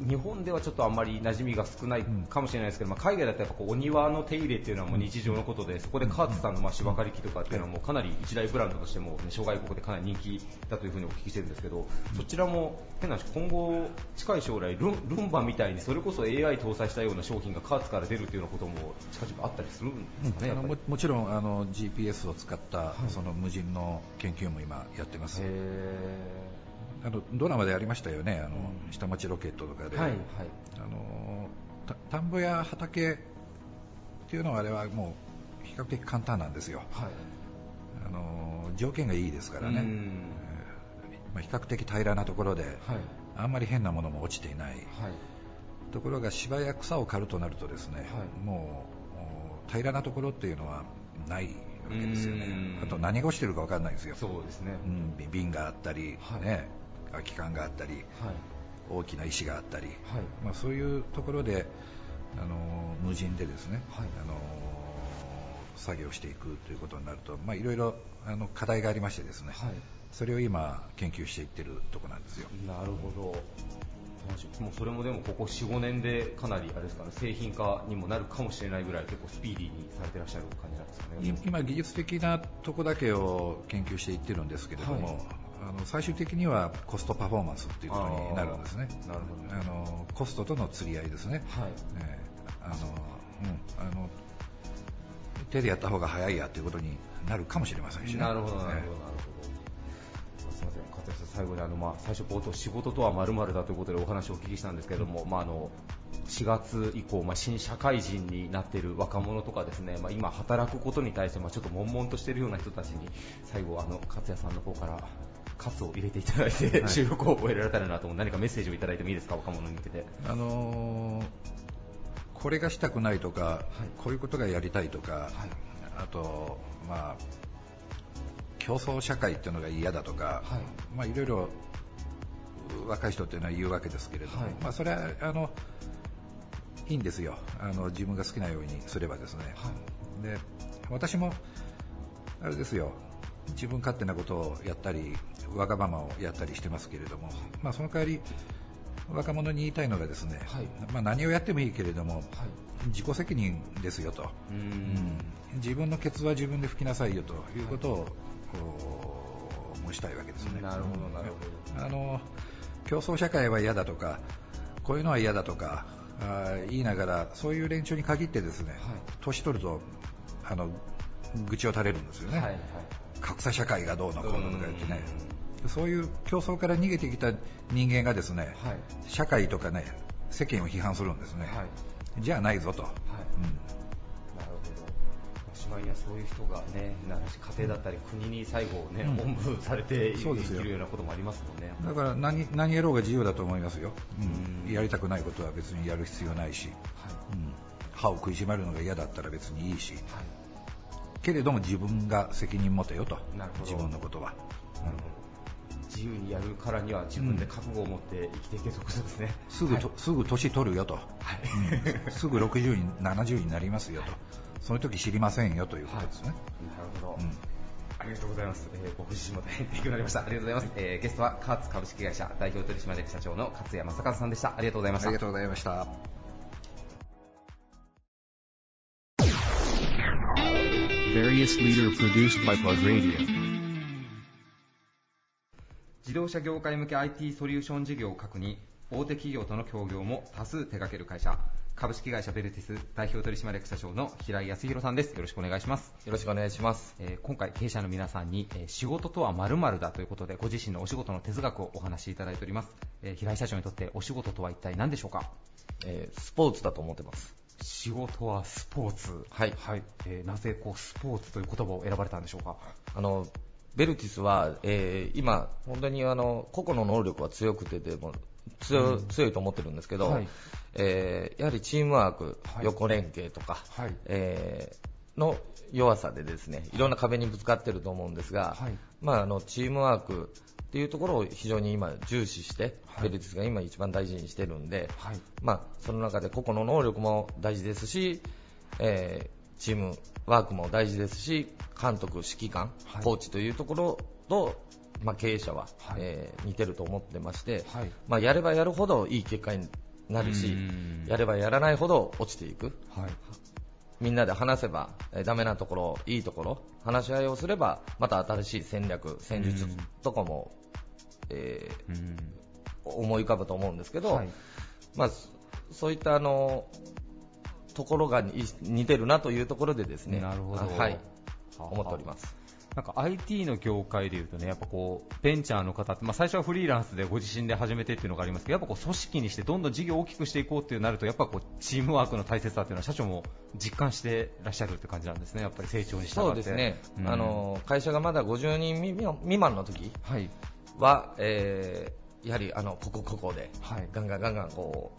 日本ではちょっとあんまり馴染みが少ないかもしれないですけど、まあ、海外だとやっぱこうお庭の手入れっていうのはもう日常のことで、そこでカーツさんのまあ芝刈り機とかっていうのはもうかなり一大ブランドとしても、ね、諸外国でかなり人気だというふうにお聞きしてるんですけど、そちらも変な話、今後近い将来ルンルンバみたいにそれこそ AI 搭載したような商品がカーツから出るっていうようなことも近々あったりするんですかね、あのやっぱり。ももちろんあの GPS を使ったその無人の研究も今やってます。へあのドラマでありましたよね、あの下町ロケットとかで、はいはい。あのた田んぼや畑っていうのはあれはもう比較的簡単なんですよ、はい。あの条件がいいですからね、まあ、比較的平らなところで、はい。あんまり変なものも落ちていない、はい。ところが芝や草を刈るとなるとですね、はい。もうお平らなところっていうのはないわけですよね。うん。あと何が落ちてるか分かんないんですよ、そうですね、うん、び瓶があったり、はい。ね、空き缶があったりはい。大きな石があったり、はい。まあ、そういうところで、あの無人でですね、はい。あの作業していくということになると、まあ、いろいろあの課題がありましてですね、はい。それを今研究していってるところなんですよ。なるほど。もうそれもでもここ4、5年でかなりあれですか、ね、製品化にもなるかもしれないぐらい結構スピーディーにされてらっしゃる感じなんですかね。い今、技術的なとこだけを研究していってるんですけれども、はいあの最終的にはコストパフォーマンスっていうことになるんですね。なるほどあのコストとの釣り合いですね。はいえーあのうんあの手でやった方が早いやということになるかもしれませんしね。なるほど、なるほど、なえるほど。すみません、加藤さん、最後にあの、まあ、最初冒頭、仕事とはまるだということでお話をお聞きしたんですけれども、まあ、あの4月以降、まあ、新社会人になっている若者とかですね、まあ、今働くことに対して、まあ、ちょっと悶々としているような人たちに、最後、あの勝也さんの方から。カツを入れていただいて、はい。収録を終えられたらなと思う何かメッセージをいただいてもいいですか、若者に向けて。あのーこれがしたくないとか、こういうことがやりたいとか、あと、まあ、競争社会っていうのが嫌だとか、はい。まあ、いろいろ若い人っていうのは言うわけですけれども、はい。まあ、それはあのいいんですよ。あの、自分が好きなようにすればですね。で私もあれですよ自分勝手なことをやったりわがままをやったりしてますけれども、まあ、その代わり若者に言いたいのがですね、はい。まあ、何をやってもいいけれども、自己責任ですよと、うん。うん。自分のケツは自分で拭きなさいよということを、こう申したいわけですね。なるほど、なるほど。あの競争社会は嫌だとかこういうのは嫌だとかあー言いながらそういう連中に限ってですね、年取るとあの愚痴を垂れるんですよね、はいはい格差社会がどうのこうのとか言ってね。そういう競争から逃げてきた人間がですね、はい。社会とかね世間を批判するんですね、はい。じゃあないぞと、なるほど。しまいにはそういう人がね、な家庭だったり国に最後ね、うん。おんぶされていそうですよるようなこともありますもんね。だから何何やろうが自由だと思いますよ、うん。やりたくないことは別にやる必要ないし、うん。歯を食いしばるのが嫌だったら別にいいし、けれども自分が責任持てよと自分のことは、自由にやるからには自分で覚悟を持って生きていけというですね。すぐと、すぐ年取るよと、うんすぐ60に70になりますよとその時知りませんよということですね、なるほど。うんありがとうございます。えー僕自身も大変勉強になりました。ありがとうございます。えーゲストはカーツ株式会社代表取締役社長の勝谷正和さんでした。ありがとうございました。ありがとうございました。Various leader produced by Plug Radio. 自動車業界向け IT ソリューション事業を核に大手企業との協業も多数手掛ける会社株式会社ベルティス代表取締役社長の平井康弘さんですよろしくお願いしますよろしくお願いします。えー今回経営者の皆さんに、えー仕事とは〇〇だということでご自身のお仕事の哲学をお話しいただいております、えー平井社長にとってお仕事とは一体何でしょうか？えースポーツだと思ってます。仕事はスポーツ。はい。えーなぜこうスポーツという言葉を選ばれたんでしょうか？あの、ベルティスは、えー今、本当にあの、個々の能力は強くてでも、強強いと思ってるんですけど、はい。えーやはりチームワーク、はい。横連携とか、はい。えーの弱さでですねいろんな壁にぶつかってると思うんですが、はい。まあ、あのチームワークっていうところを非常に今重視して、はい。ベルティスが今一番大事にしてるんで、はい。まあ、その中で個々の能力も大事ですし、えーチームワークも大事ですし監督、指揮官、はい。コーチというところと、まあ、経営者は、はい。えー似てると思ってまして、はい。まあ、やればやるほどいい結果になるしうん。やればやらないほど落ちていく。はいみんなで話せば、えーダメなところ、いいところ話し合いをすればまた新しい戦略、戦術うんとかも、えーうん。思い浮かぶと思うんですけど、はい。まあ、そそういったあのところがに似てるなというところでですね、なるほど。はい、はあ思っております。なんか IT の業界でいうとね、やっぱこうベンチャーの方って、まあ、最初はフリーランスでご自身で始めてっていうのがありますけど、やっぱこう組織にしてどんどん事業を大きくしていこうっていうなると、やっぱこうチームワークの大切さっていうのは社長も実感してらっしゃるって感じなんですね、やっぱり成長にしたそうですね、うん。あの会社がまだ50人未満の時はい、は、えーやはりあのここここで、はい。ガンガンガンガンこ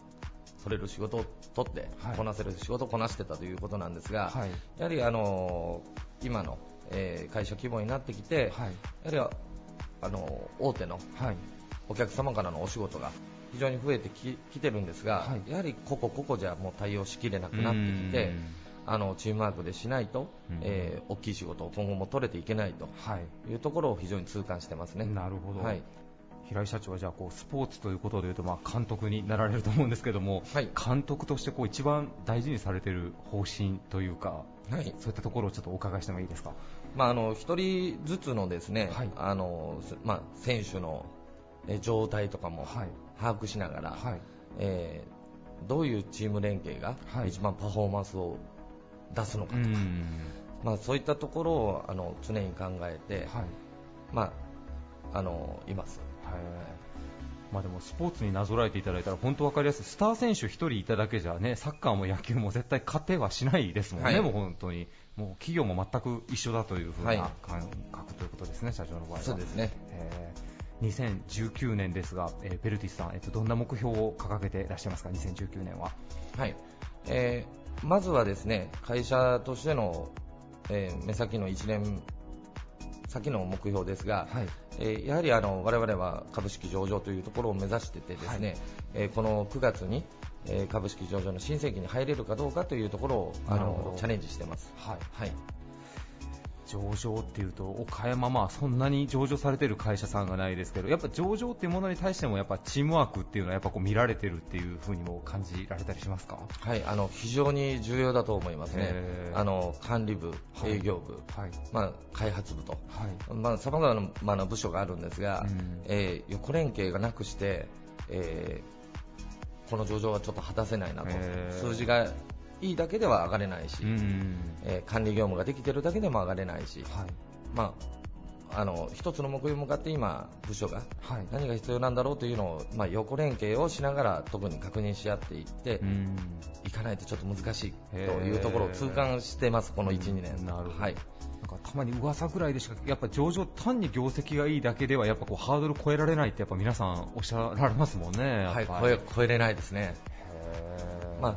う取れる仕事を取って、はい。こなせる仕事をこなしてたということなんですが、はい。やはりあの今の、えー会社規模になってきて、はい、やはりあの大手のはい、お客様からのお仕事が非常に増えてききてるんですが、はい。やはりここここじゃもう対応しきれなくなってきて、あのチームワークでしないと、うん。えー大きい仕事を今後も取れていけないとはい、いうところを非常に痛感してますね。なるほど、はい。平井社長はじゃあこうスポーツということでいうと、まあ、監督になられると思うんですけども、はい。監督としてこう一番大事にされている方針というか、はい。そういったところをちょっとお伺いしてもいいですか？まあ、あの一人ずつのですね、はい。あのすまあ、選手のえ状態とかもはい。把握しながら、はい。えーどういうチーム連携がはい。一番パフォーマンスを出すのかうとか、ん。まあ、そういったところをあの常に考えて、はい。まあ、あのいます。はいまあ、でもスポーツになぞらえていただいたら本当分かりやすい、スター選手1人いただけじゃねサッカーも野球も絶対勝てはしないですもんね、はい。もう本当に、もう企業も全く一緒だというふうはい。な感覚ということですね、社長の場合は。そうですね。えー2019年ですが、えーベルティスさん、えっと、どんな目標を掲げていらっしゃいますか、2019年は。はい。えーまずはですね会社としての、えー目先の1年先の目標ですが、はい。えーやはりあの我々は株式上場というところを目指しててですね、えーこの9月に、えー株式上場の新世紀に入れるかどうかというところをあのチャレンジしてます。はい。はい。上場っていうと岡山、まあそんなに上場されてる会社さんがないですけどやっぱ上場っていうものに対してもやっぱチームワークっていうのはやっぱこう見られてるっていうふうにも感じられたりしますか？はい、あの非常に重要だと思いますね。あの管理部、はい。営業部、はい。まあ、開発部と、はい。まあ、様々なな部署があるんですが、うん。えー横連携がなくして、えーこの上場はちょっと果たせないなと、数字がいいだけでは上がれないし、うんえー管理業務ができてるだけでも上がれないし、はい。まあ、あの一つの目標に向かって今、部署がはい。何が必要なんだろうというのを、まあ、横連携をしながら特に確認し合っていって、うん。いかないとちょっと難しいというところを痛感してます、この1、2年。なるほど。はいかたまに噂ぐらいでしかやっぱ上場単に業績がいいだけではやっぱこうハードル超えられないってやっぱ皆さんおっしゃられますもんね。はい、超え超えれないですね。まあ、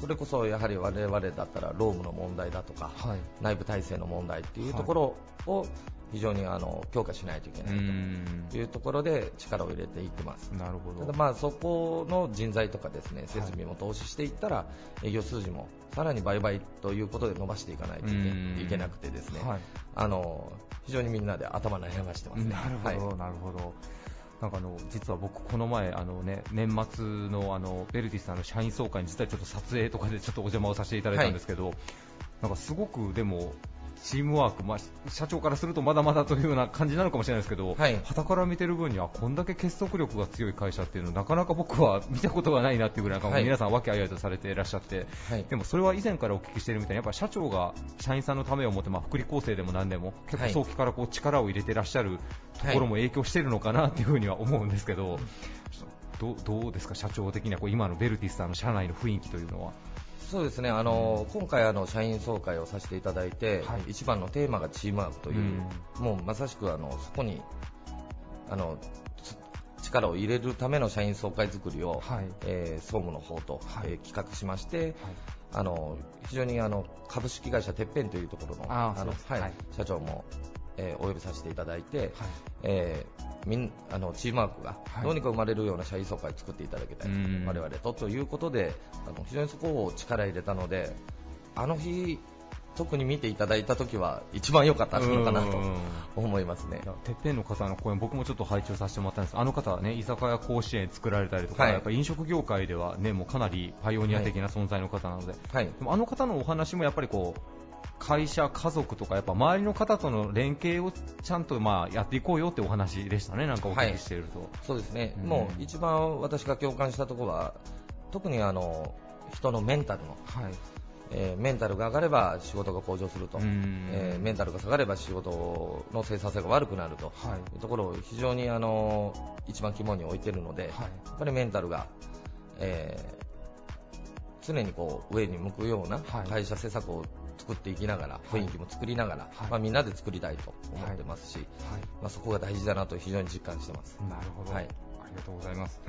それこそやはり我々だったら労務の問題だとか、はい内部体制の問題っていうところを非常にあの強化しないといけうないんというところで力を入れていってます。なるほど。ただまあそこの人材とかですね設備も投資していったら営業数字もさらに倍々ということで伸ばしていかないといけなくてですね、はいあの非常にみんなで頭悩ましてますね。なるほど、はいなるほど。なんかあの実は僕、この前、あのね、年末のあのベルティスさんの社員総会に実はちょっと撮影とかでちょっとお邪魔をさせていただいたんですけど、なんかすごくでも、チームワーク、まあ、社長からするとまだまだというような感じなのかもしれないですけど、はい。旗から見てる分にはこんだけ結束力が強い会社っていうのなかなか僕は見たことがないなっていうぐらい、はい。皆さん和気あいあいとされていらっしゃって、はい。でもそれは以前からお聞きしているみたいにやっぱ社長が社員さんのためを思って、まあ、福利厚生でも何でも結構はい早期からこう力を入れていらっしゃるところも影響しているのかなっていうふうには思うんですけど、どうどうですか、社長的にはこう今のベルティスさんの社内の雰囲気というのは？そうですね。あの、今回あの、社員総会をさせていただいて、はい。一番のテーマがチームワークという、もうまさしくあのそこにあのつ力を入れるための社員総会作りを、はい。えー総務の方と、はい。えー企画しまして、あの非常にあの株式会社てっぺんというところのあの社長も、えーお呼びさせていただいて、はい。えーみんあのチームワークがはい。どうにか生まれるような社員総会を作っていただきたい、うん。我々とということであの非常にそこを力入れたのであの日特に見ていただいた時は一番良かったのかなとうん。思いますね。てっぺんの方の講演、僕もちょっと拝聴させてもらったんです。あの方はね、居酒屋甲子園作られたりとか、はい。やっぱり飲食業界ではね、もうかなりパイオニア的な存在の方なので、はい。でもあの方のお話もやっぱりこう、会社、家族とか、やっぱ周りの方との連携をちゃんとまあやっていこうよってお話でしたね、なんかお聞きしていると。そうですね、うん。もう一番私が共感したところは特にあの人のメンタルの、はい。えーメンタルが上がれば仕事が向上すると、うん。えーメンタルが下がれば仕事の生産性が悪くなると。はい。いうところを非常にあの一番肝に置いているので、はい。やっぱりメンタルが、えー常にこう上に向くようなはい。会社施策を作っていきながら、い雰囲気も作りながら、はいまあ、みんなで作りたいと思ってますし、まあ、そこが大事だなと非常に実感してます。なるほど、はいありがとうございます。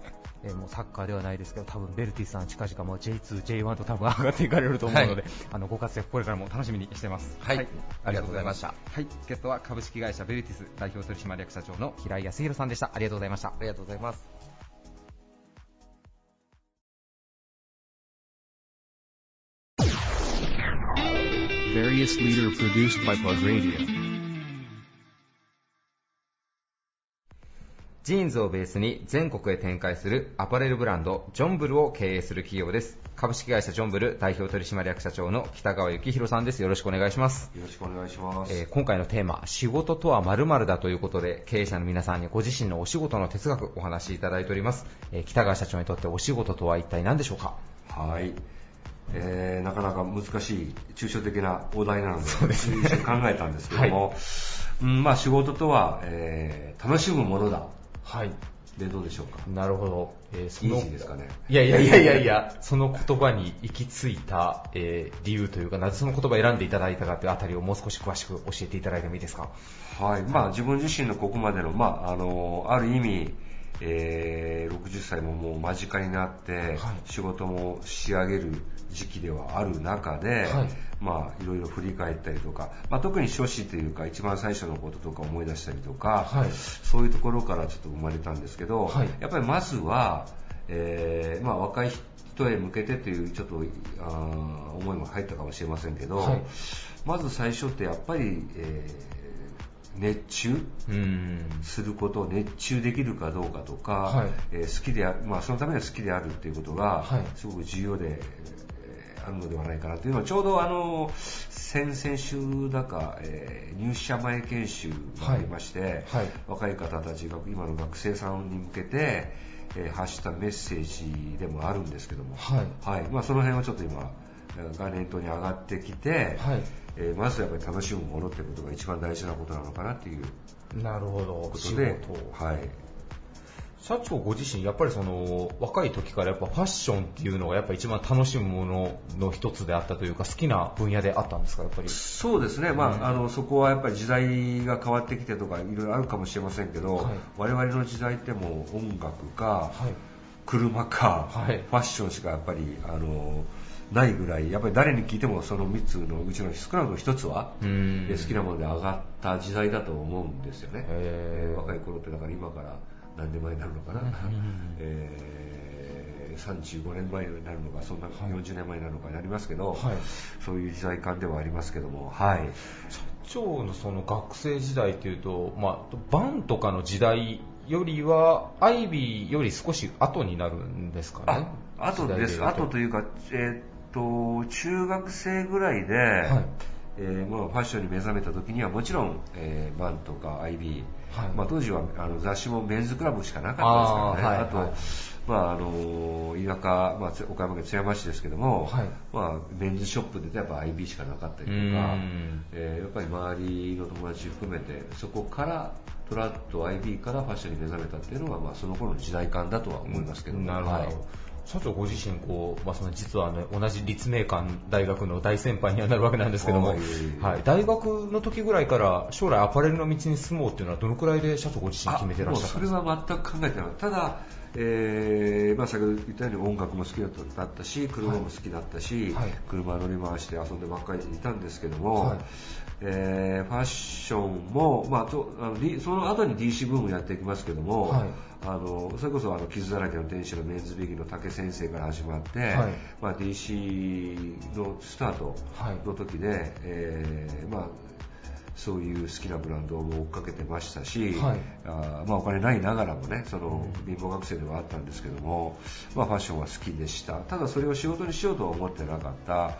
えーもうサッカーではないですけど、多分ベルティさん近々もう J2、J1 と多分上がっていかれると思うので、はい あのご活躍これからも楽しみにしてます。はいありがとうございました。はい、ゲストは株式会社ベルティス代表取締役社長の平井康弘さんでした。ありがとうございました。ありがとうございます。Various leader produced by Plug Radio. ジーンズをベースに全国へ展開するアパレルブランド、ジョンブルを経営する企業です。株式会社ジョンブル代表取締役社長の北川幸宏さんです。よろしくお願いします。よろしくお願いします。えー今回のテーマ、仕事とは〇〇だということで、経営者の皆さんにご自身のお仕事の哲学お話しいただいております。えー北川社長にとってお仕事とは一体何でしょうか？はい。えーなかなか難しい抽象的なお題なので、そうですね、考えたんですけども、うんまあ仕事とは、えー楽しむものだ。はい。で、どうでしょうか？なるほど。えーそイのージーですかね？いやいやいやいやいや、その言葉に行き着いた、えー理由というか、なぜその言葉を選んでいただいたかというあたりをもう少し詳しく教えていただいてもいいですか？はい。まあ自分自身のここまでの、まああの、ある意味、えー60歳ももう間近になって、仕事も仕上げる時期ではある中で、はい。まあいろいろ振り返ったりとか、まあ特に初子というか一番最初のこととか思い出したりとか、はい。そういうところからちょっと生まれたんですけど、はい。やっぱりまずは、えーまあ若い人へ向けてというちょっとあー思いも入ったかもしれませんけど、はい。まず最初ってやっぱり、えー熱中？うん。すること、熱中できるかどうかとか、はい。えー好きであまあ、そのためには好きであるっていうことがはい。すごく重要で、えーあるのではないかなというのはちょうどあの先々週だか、えー入社前研修がありまして、はい。若い方たちが今の学生さんに向けて、えー発したメッセージでもあるんですけども、はい。はい。まあ、その辺はちょっと今が念頭に上がってきて、はいえーまずやっぱり楽しむものってことが一番大事なことなのかなっていうなるほどこ。仕とで事。はい、社長ご自身、やっぱりその若い時からやっぱファッションっていうのがやっぱ一番楽しむものの一つであったというか、好きな分野であったんですか、やっぱり？そうですね、まああのそこはやっぱり時代が変わってきてとかいろいろあるかもしれませんけど、はい我々の時代ってもう音楽か、はい。車か、はいファッションしかやっぱりあのないぐらいやっぱり誰に聞いてもその3つのうちの少なくとも1つは好きなもので上がった時代だと思うんですよね、えー若い頃ってだから今から何年前になるのかな、うん。えー35年前になるのかそんな40年前になるのかになりますけど、はい。そういう時代感ではありますけどもはい。社長のその学生時代というと、まあ、バンとかの時代よりは、アイビーより少し後になるんですかね。あ後です、後というか、えーっと、中学生ぐらいで、はい。えーまあ、ファッションに目覚めた時にはもちろん、えーバンとか IB、はい。まあ、当時はあの雑誌もメンズクラブしかなかったですからね、あ,、はい。はいまあ、あの田舎、まあ、つ岡山県津山市ですけども、はい。まあ、メンズショップでやっぱ IB しかなかったりとうかん、えーやっぱり周りの友達含めてそこからトラッド IB からファッションに目覚めたっていうのは、まあ、その頃の時代感だとは思いますけども、なるほど、はい社長ご自身こう、まあ、その実は、ね、同じ立命館大学の大先輩にはなるわけなんですけども、はい。はい、大学の時ぐらいから将来アパレルの道に進もうっていうのはどのくらいで社長ご自身決めてらっしゃったんですか？それは全く考えてなかった。ただ、えーまあ、先ほど言ったように音楽も好きだったし車も好きだったし、はい。車乗り回して遊んでばっかりいたんですけども、はいえーファッションも、まあ、とあのその後に DC ブームやっていきますけども、はい。あのそれこそあの傷だらけの天使のメンズビギの竹先生から始まって、はい。まあ、DC のスタートの時で、えーまあそういう好きなブランドを追っかけてましたし、はい。あーまあ、お金ないながらもねその貧乏学生ではあったんですけども、まあ、ファッションは好きでした。ただそれを仕事にしようとは思ってなかった、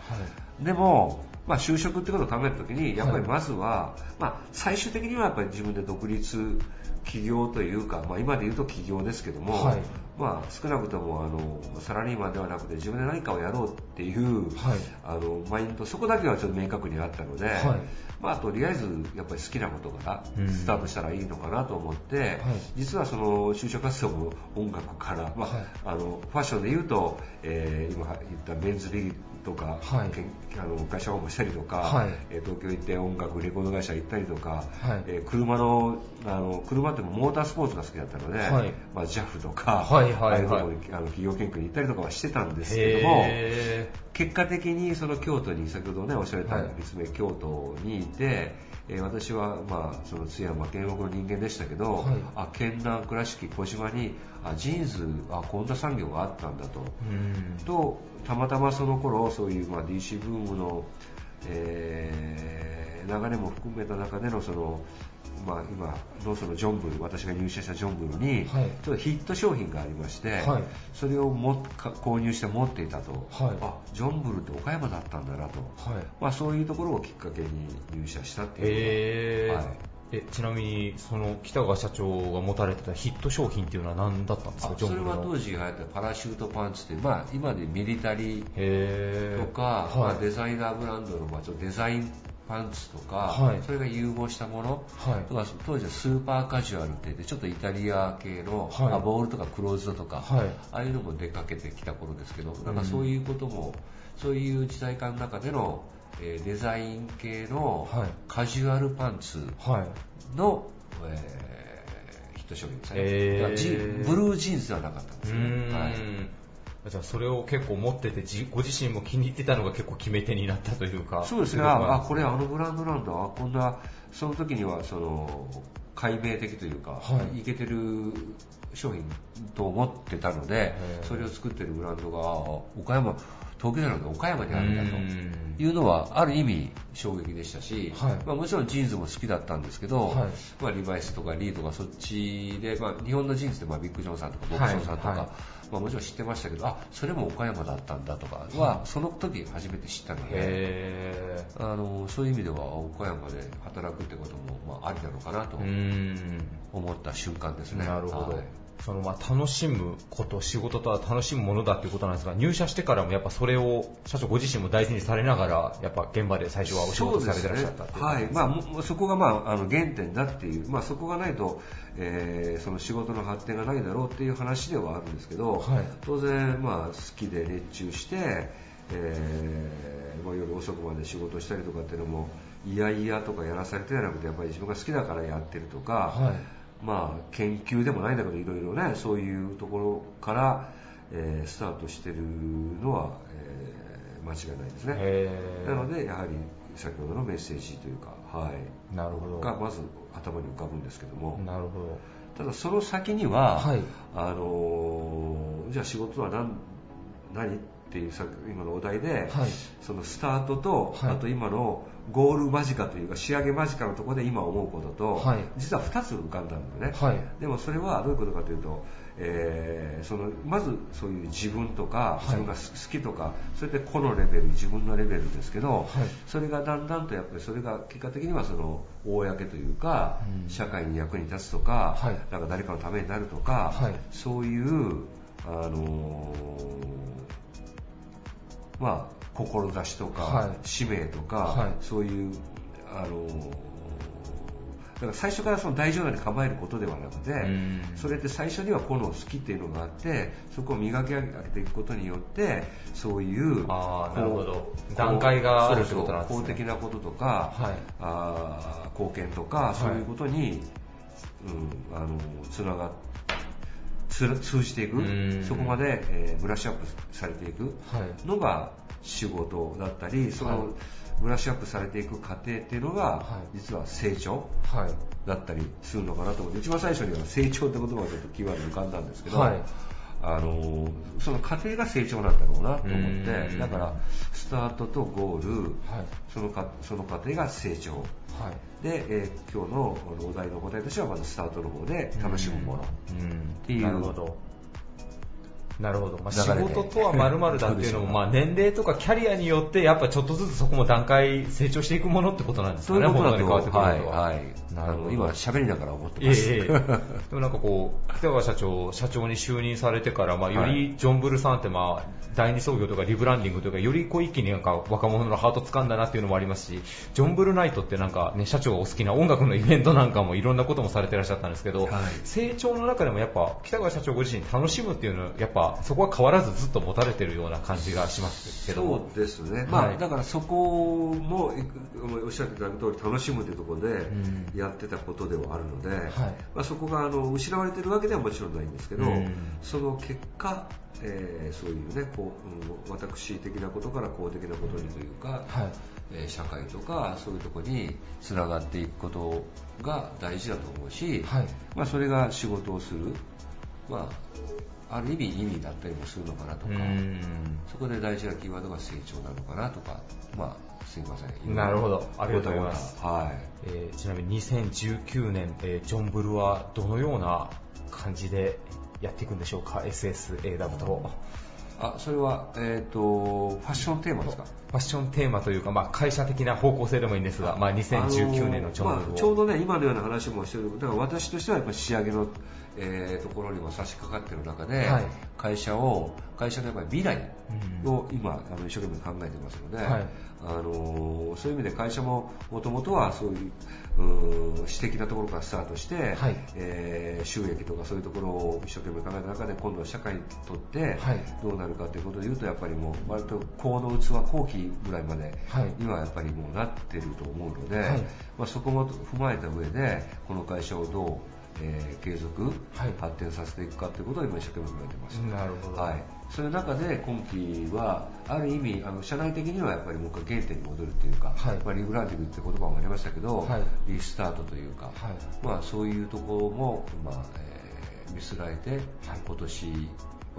でも、まあ、就職ってことを考えた時にやっぱりまずは、まあ、最終的にはやっぱり自分で独立起業というか、まあ、今で言うと起業ですけども、はい。まあ、少なくともあのサラリーマンではなくて自分で何かをやろうっていう、はい。あのマインドそこだけはちょっと明確にあったので、はいまあ、とりあえずやっぱり好きなことからうん。スタートしたらいいのかなと思って、実はその就職活動も音楽から、まあはい。あのファッションで言うと、えー今言ったメンズビギとか、はい。あの会社をもしたりとか、はい。えー東京行って音楽レコード会社行ったりとか、はい。えー車のあの車ってモータースポーツが好きだったので、はい。まあ、JAF とか、はいはいはい。あの企業研究に行ったりとかはしてたんですけども。へ結果的にその京都に先ほどねおっしゃられたはい。立命京都にいて、えー私はまあその津山県北の人間でしたけど、はい。あ県南倉敷小島にあジーンズあこんな産業があったんだと、うん。とたまたまその頃そういうまあ DC ブームの、えー流れも含めた中でのそのまあ、今のそのジョンブル私が入社したジョンブルに、はい。ちょっとヒット商品がありまして、はい。それをもか購入して持っていたと、はい。あジョンブルって岡山だったんだなと、はい。まあ、そういうところをきっかけに入社したっていうへー。のがはい。えちなみにその北川社長が持たれてたヒット商品っていうのは何だったんですかあそれは当時流行ったパラシュートパンツってまあ、今でミリタリーとか、はいまあ、デザイナーブランドの、まあ、ちょっとデザインパンツとか、はい。それが融合したもの、はい。とか当時はスーパーカジュアルって言ってちょっとイタリア系の、はい。あボールとかクローズドとか、はい。ああいうのも出かけてきた頃ですけどなんかそういうことも、そういう時代感の中での、えーデザイン系のはい。カジュアルパンツはい。の、えーヒット商品ですね、へー。ブルージーンズではなかったんですうね。はいじゃあそれを結構持っててじご自身も気に入ってたのが結構決め手になったというか。そうですね、ああこれあのブランドなんだ、あこんな、その時にはその解明的というか、はい。い、けてる商品と思ってたのでそれを作ってるブランドが、あ岡山、東京なので岡山にあるんだと。うん。いうのは、ある意味衝撃でしたし、はい。まあ、もちろんジーンズも好きだったんですけど、はい。まあ、リバイスとかリーとかそっちで、まあ、日本のジーンズでまあビッグジョンさんとかボクションさんとか、はい。はいまあ、もちろん知ってましたけど、あそれも岡山だったんだとかは、その時初めて知ったので。へあのそういう意味では岡山で働くってことも、まあ、ありなのかなと思った瞬間ですね。なるほど、はいそのまあ楽しむこと仕事とは楽しむものだということなんですが入社してからもやっぱそれを社長ご自身も大事にされながらやっぱ現場で最初はお仕事されてらっしゃったっねはい。まあも、そこが、まあ、あの原点だっていう、まあ、そこがないと、えーその仕事の発展がないだろうっていう話ではあるんですけど、はい。当然、まあ、好きで熱中して、えーまあ、夜遅くまで仕事したりとかっていうのもいやいやとかやらされてじゃなくてやっぱり自分が好きだからやってるとか、はいまあ、研究でもないんだけどいろいろねそういうところから、えースタートしてるのは、えー間違いないですね。なのでやはり先ほどのメッセージというか、はい、なるほど。がまず頭に浮かぶんですけども。なるほど。ただその先には、はい。あのーじゃあ仕事は何何っていうさ今のお題で、はい。そのスタートと、はい。あと今のゴール間近というか仕上げ間近のところで今思うことと、はい。実は2つ浮かんだんだよね、はい。でもそれはどういうことかというと、えーそのまずそういう自分とかい。自分が好きとか、それで個のレベル自分のレベルですけど、はい。それがだんだんとやっぱりそれが結果的にはその公というか、うん。社会に役に立つとか,、はい。なんか誰かのためになるとか、はい。そういうあのーまあ志とか、はい。使命とか、はい。そういうあのーから最初からその大丈夫に構えることではなくて、うん。それって最初にはこの好きっていうのがあってそこを磨き上げていくことによってそういうあーなるほど。段階があるってことなんですね。公的なこととか、はい。あー貢献とかそういうことに、うん、あのつながつ通じていく。うん。そこまで、えーブラッシュアップされていく。はい。のが仕事だったりその、はいブラッシュアップされていく過程っていうのが、はい。実は成長はい。だったりするのかなと思って一番最初には成長って言葉がちょっとキーワードに浮かんだんですけど、はいあのその過程が成長なんだろうなと思っうん。てだからスタートとゴールはい。そのかその過程が成長。はい。で、えー今日のお題の答えとしてはまずスタートの方で楽しむもの。うん。ていうなるほど。まあ、仕事とはまるだっていうのも、まあ、年齢とかキャリアによってやっぱちょっとずつそこも段階成長していくものってことなんですかねそういうことだと本当に変わってくるは。いは、はい。なるほど。今喋りながら思ってます、えでもなんかこう北川社長社長に就任されてから、まあ、よはりジョン・ブルさんって、まあ、第二創業とかリブランディングとかよりこう一気になんか若者のハート掴んだなっていうのもありますしジョン・ブルナイトってなんか、ね、社長がお好きな音楽のイベントなんかもいろんなこともされてらっしゃったんですけど、はい。成長の中でもやっぱ北川社長ご自身楽しむっていうのはやっぱそこは変わらずずっと持たれてるような感じがしますけども。そうですね、まあはいだからそこもおっしゃっていただく通り楽しむというところでん。やってたことではあるので、はい。まあ、そこがあの失われてるわけではもちろんないんですけど、うん。その結果、えーそういうねこう、うん私的なことから公的なことにというか、はい。えー社会とかそういうところにつながっていくことが大事だと思うし、はい。まあ、それが仕事をする、まあ、ある意味意味だったりもするのかなとか。うん。そこで大事なキーワードが成長なのかなとか、まあ、すみません。なるほど。ありがとうございます。はい。えーちなみに2019年、えージョン・ブルはどのような感じでやっていくんでしょうか？SSAW とあ、それは、えっ、と、ファッションテーマですか？ファッションテーマというか、まあ、会社的な方向性でもいいんですが、まあ、2019年のジョン・ブルを、あのまあちょうどね、今のような話もしてる、だから私としてはやっぱり仕上げの、えーところにも差し掛かってる中で、はい。会社を、会社のやっぱり未来うん。を今、あの一生懸命考えてますので、はい。あのそういう意味で会社ももともとはそういううー私的なところからスタートして、はい。えー収益とかそういうところを一生懸命考えた中で今度は社会にとってはい。どうなるかということで言うとやっぱりもう割と高の器後期ぐらいまではい。にはやっぱりもうなってると思うので、はい。まあ、そこも踏まえた上でこの会社をどう、えー継続、はい発展させていくかということを今一生懸命考えてます。なるほど、はい、そういう中で今期はある意味あの社内的にはやっぱりもう一回原点に戻るというか、はい。まあ、リブランディングって言葉もありましたけど、はい。リスタートというか、はい。まあ、そういうところも、まあえー見据えて、はい。今年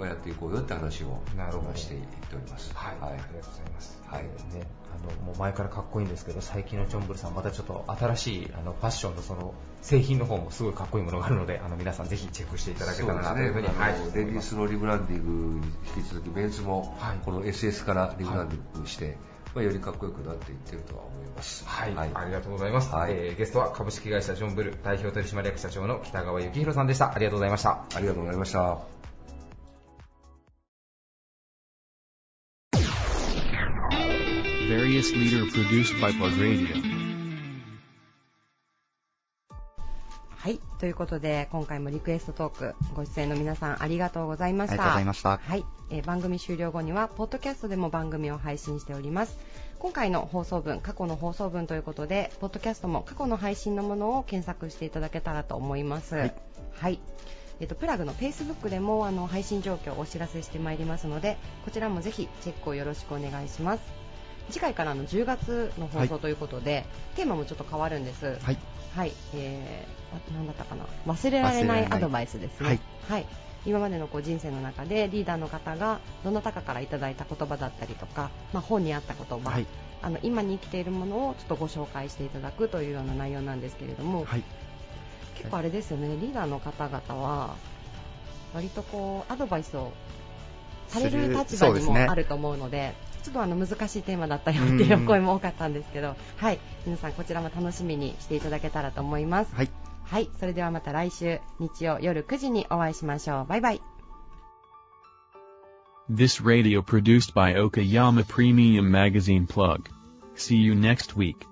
はやっていこうよって話をなるほど今していっております。はい、はいありがとうございます。はいえーね、あのもう前からかっこいいんですけど、最近のジョンブルさん、またちょっと新しいあのファッションのその製品の方もすごいかっこいいものがあるので、あの皆さんぜひチェックしていただけたらなというふうに、ねはいレディースのリブランディングに引き続きメンズもはいこの SS からリブランディングして、まあ、よりかっこよくなっていってるとは思います。はい、ありがとうございます、はいえーゲストは株式会社ジョンブル代表取締役社長の北川幸宏さんでした。ありがとうございました。ありがとうございました。Various leader produced by Plug Radio. はい。ということで、今回もリクエストトーク、ご出演の皆さんありがとうございました。ありがとうございましたはい。えー番組終了後には、ポッドキャストでも番組を配信しております。今回の放送分、過去の放送分ということで、ポッドキャストも過去の配信のものを検索していただけたらと思います。はい。はいえっと、プラグの Facebook でもあの配信状況をお知らせしてまいりますので、こちらもぜひチェックをよろしくお願いします。次回からの10月の放送ということで、テーマもちょっと変わるんです。はい。はい、えー、あなんだったかな忘れられないアドバイスですね。はい今までのこう人生の中でリーダーの方がどなたかからいただいた言葉だったりとか、まあ、本にあった言葉、はい。あの今に生きているものをちょっとご紹介していただくというような内容なんですけれども、はい。結構あれですよね、リーダーの方々は割とこうアドバイスをされる立場にもあると思うので、ちょっとあの難しいテーマだったよっていうお声も多かったんですけど、はい、皆さんこちらも楽しみにしていただけたらと思います。はい。はい、それではまた来週日曜夜9時にお会いしましょう。バイバイ。This radio produced by Okayama Premium Magazine Plug. See you next week.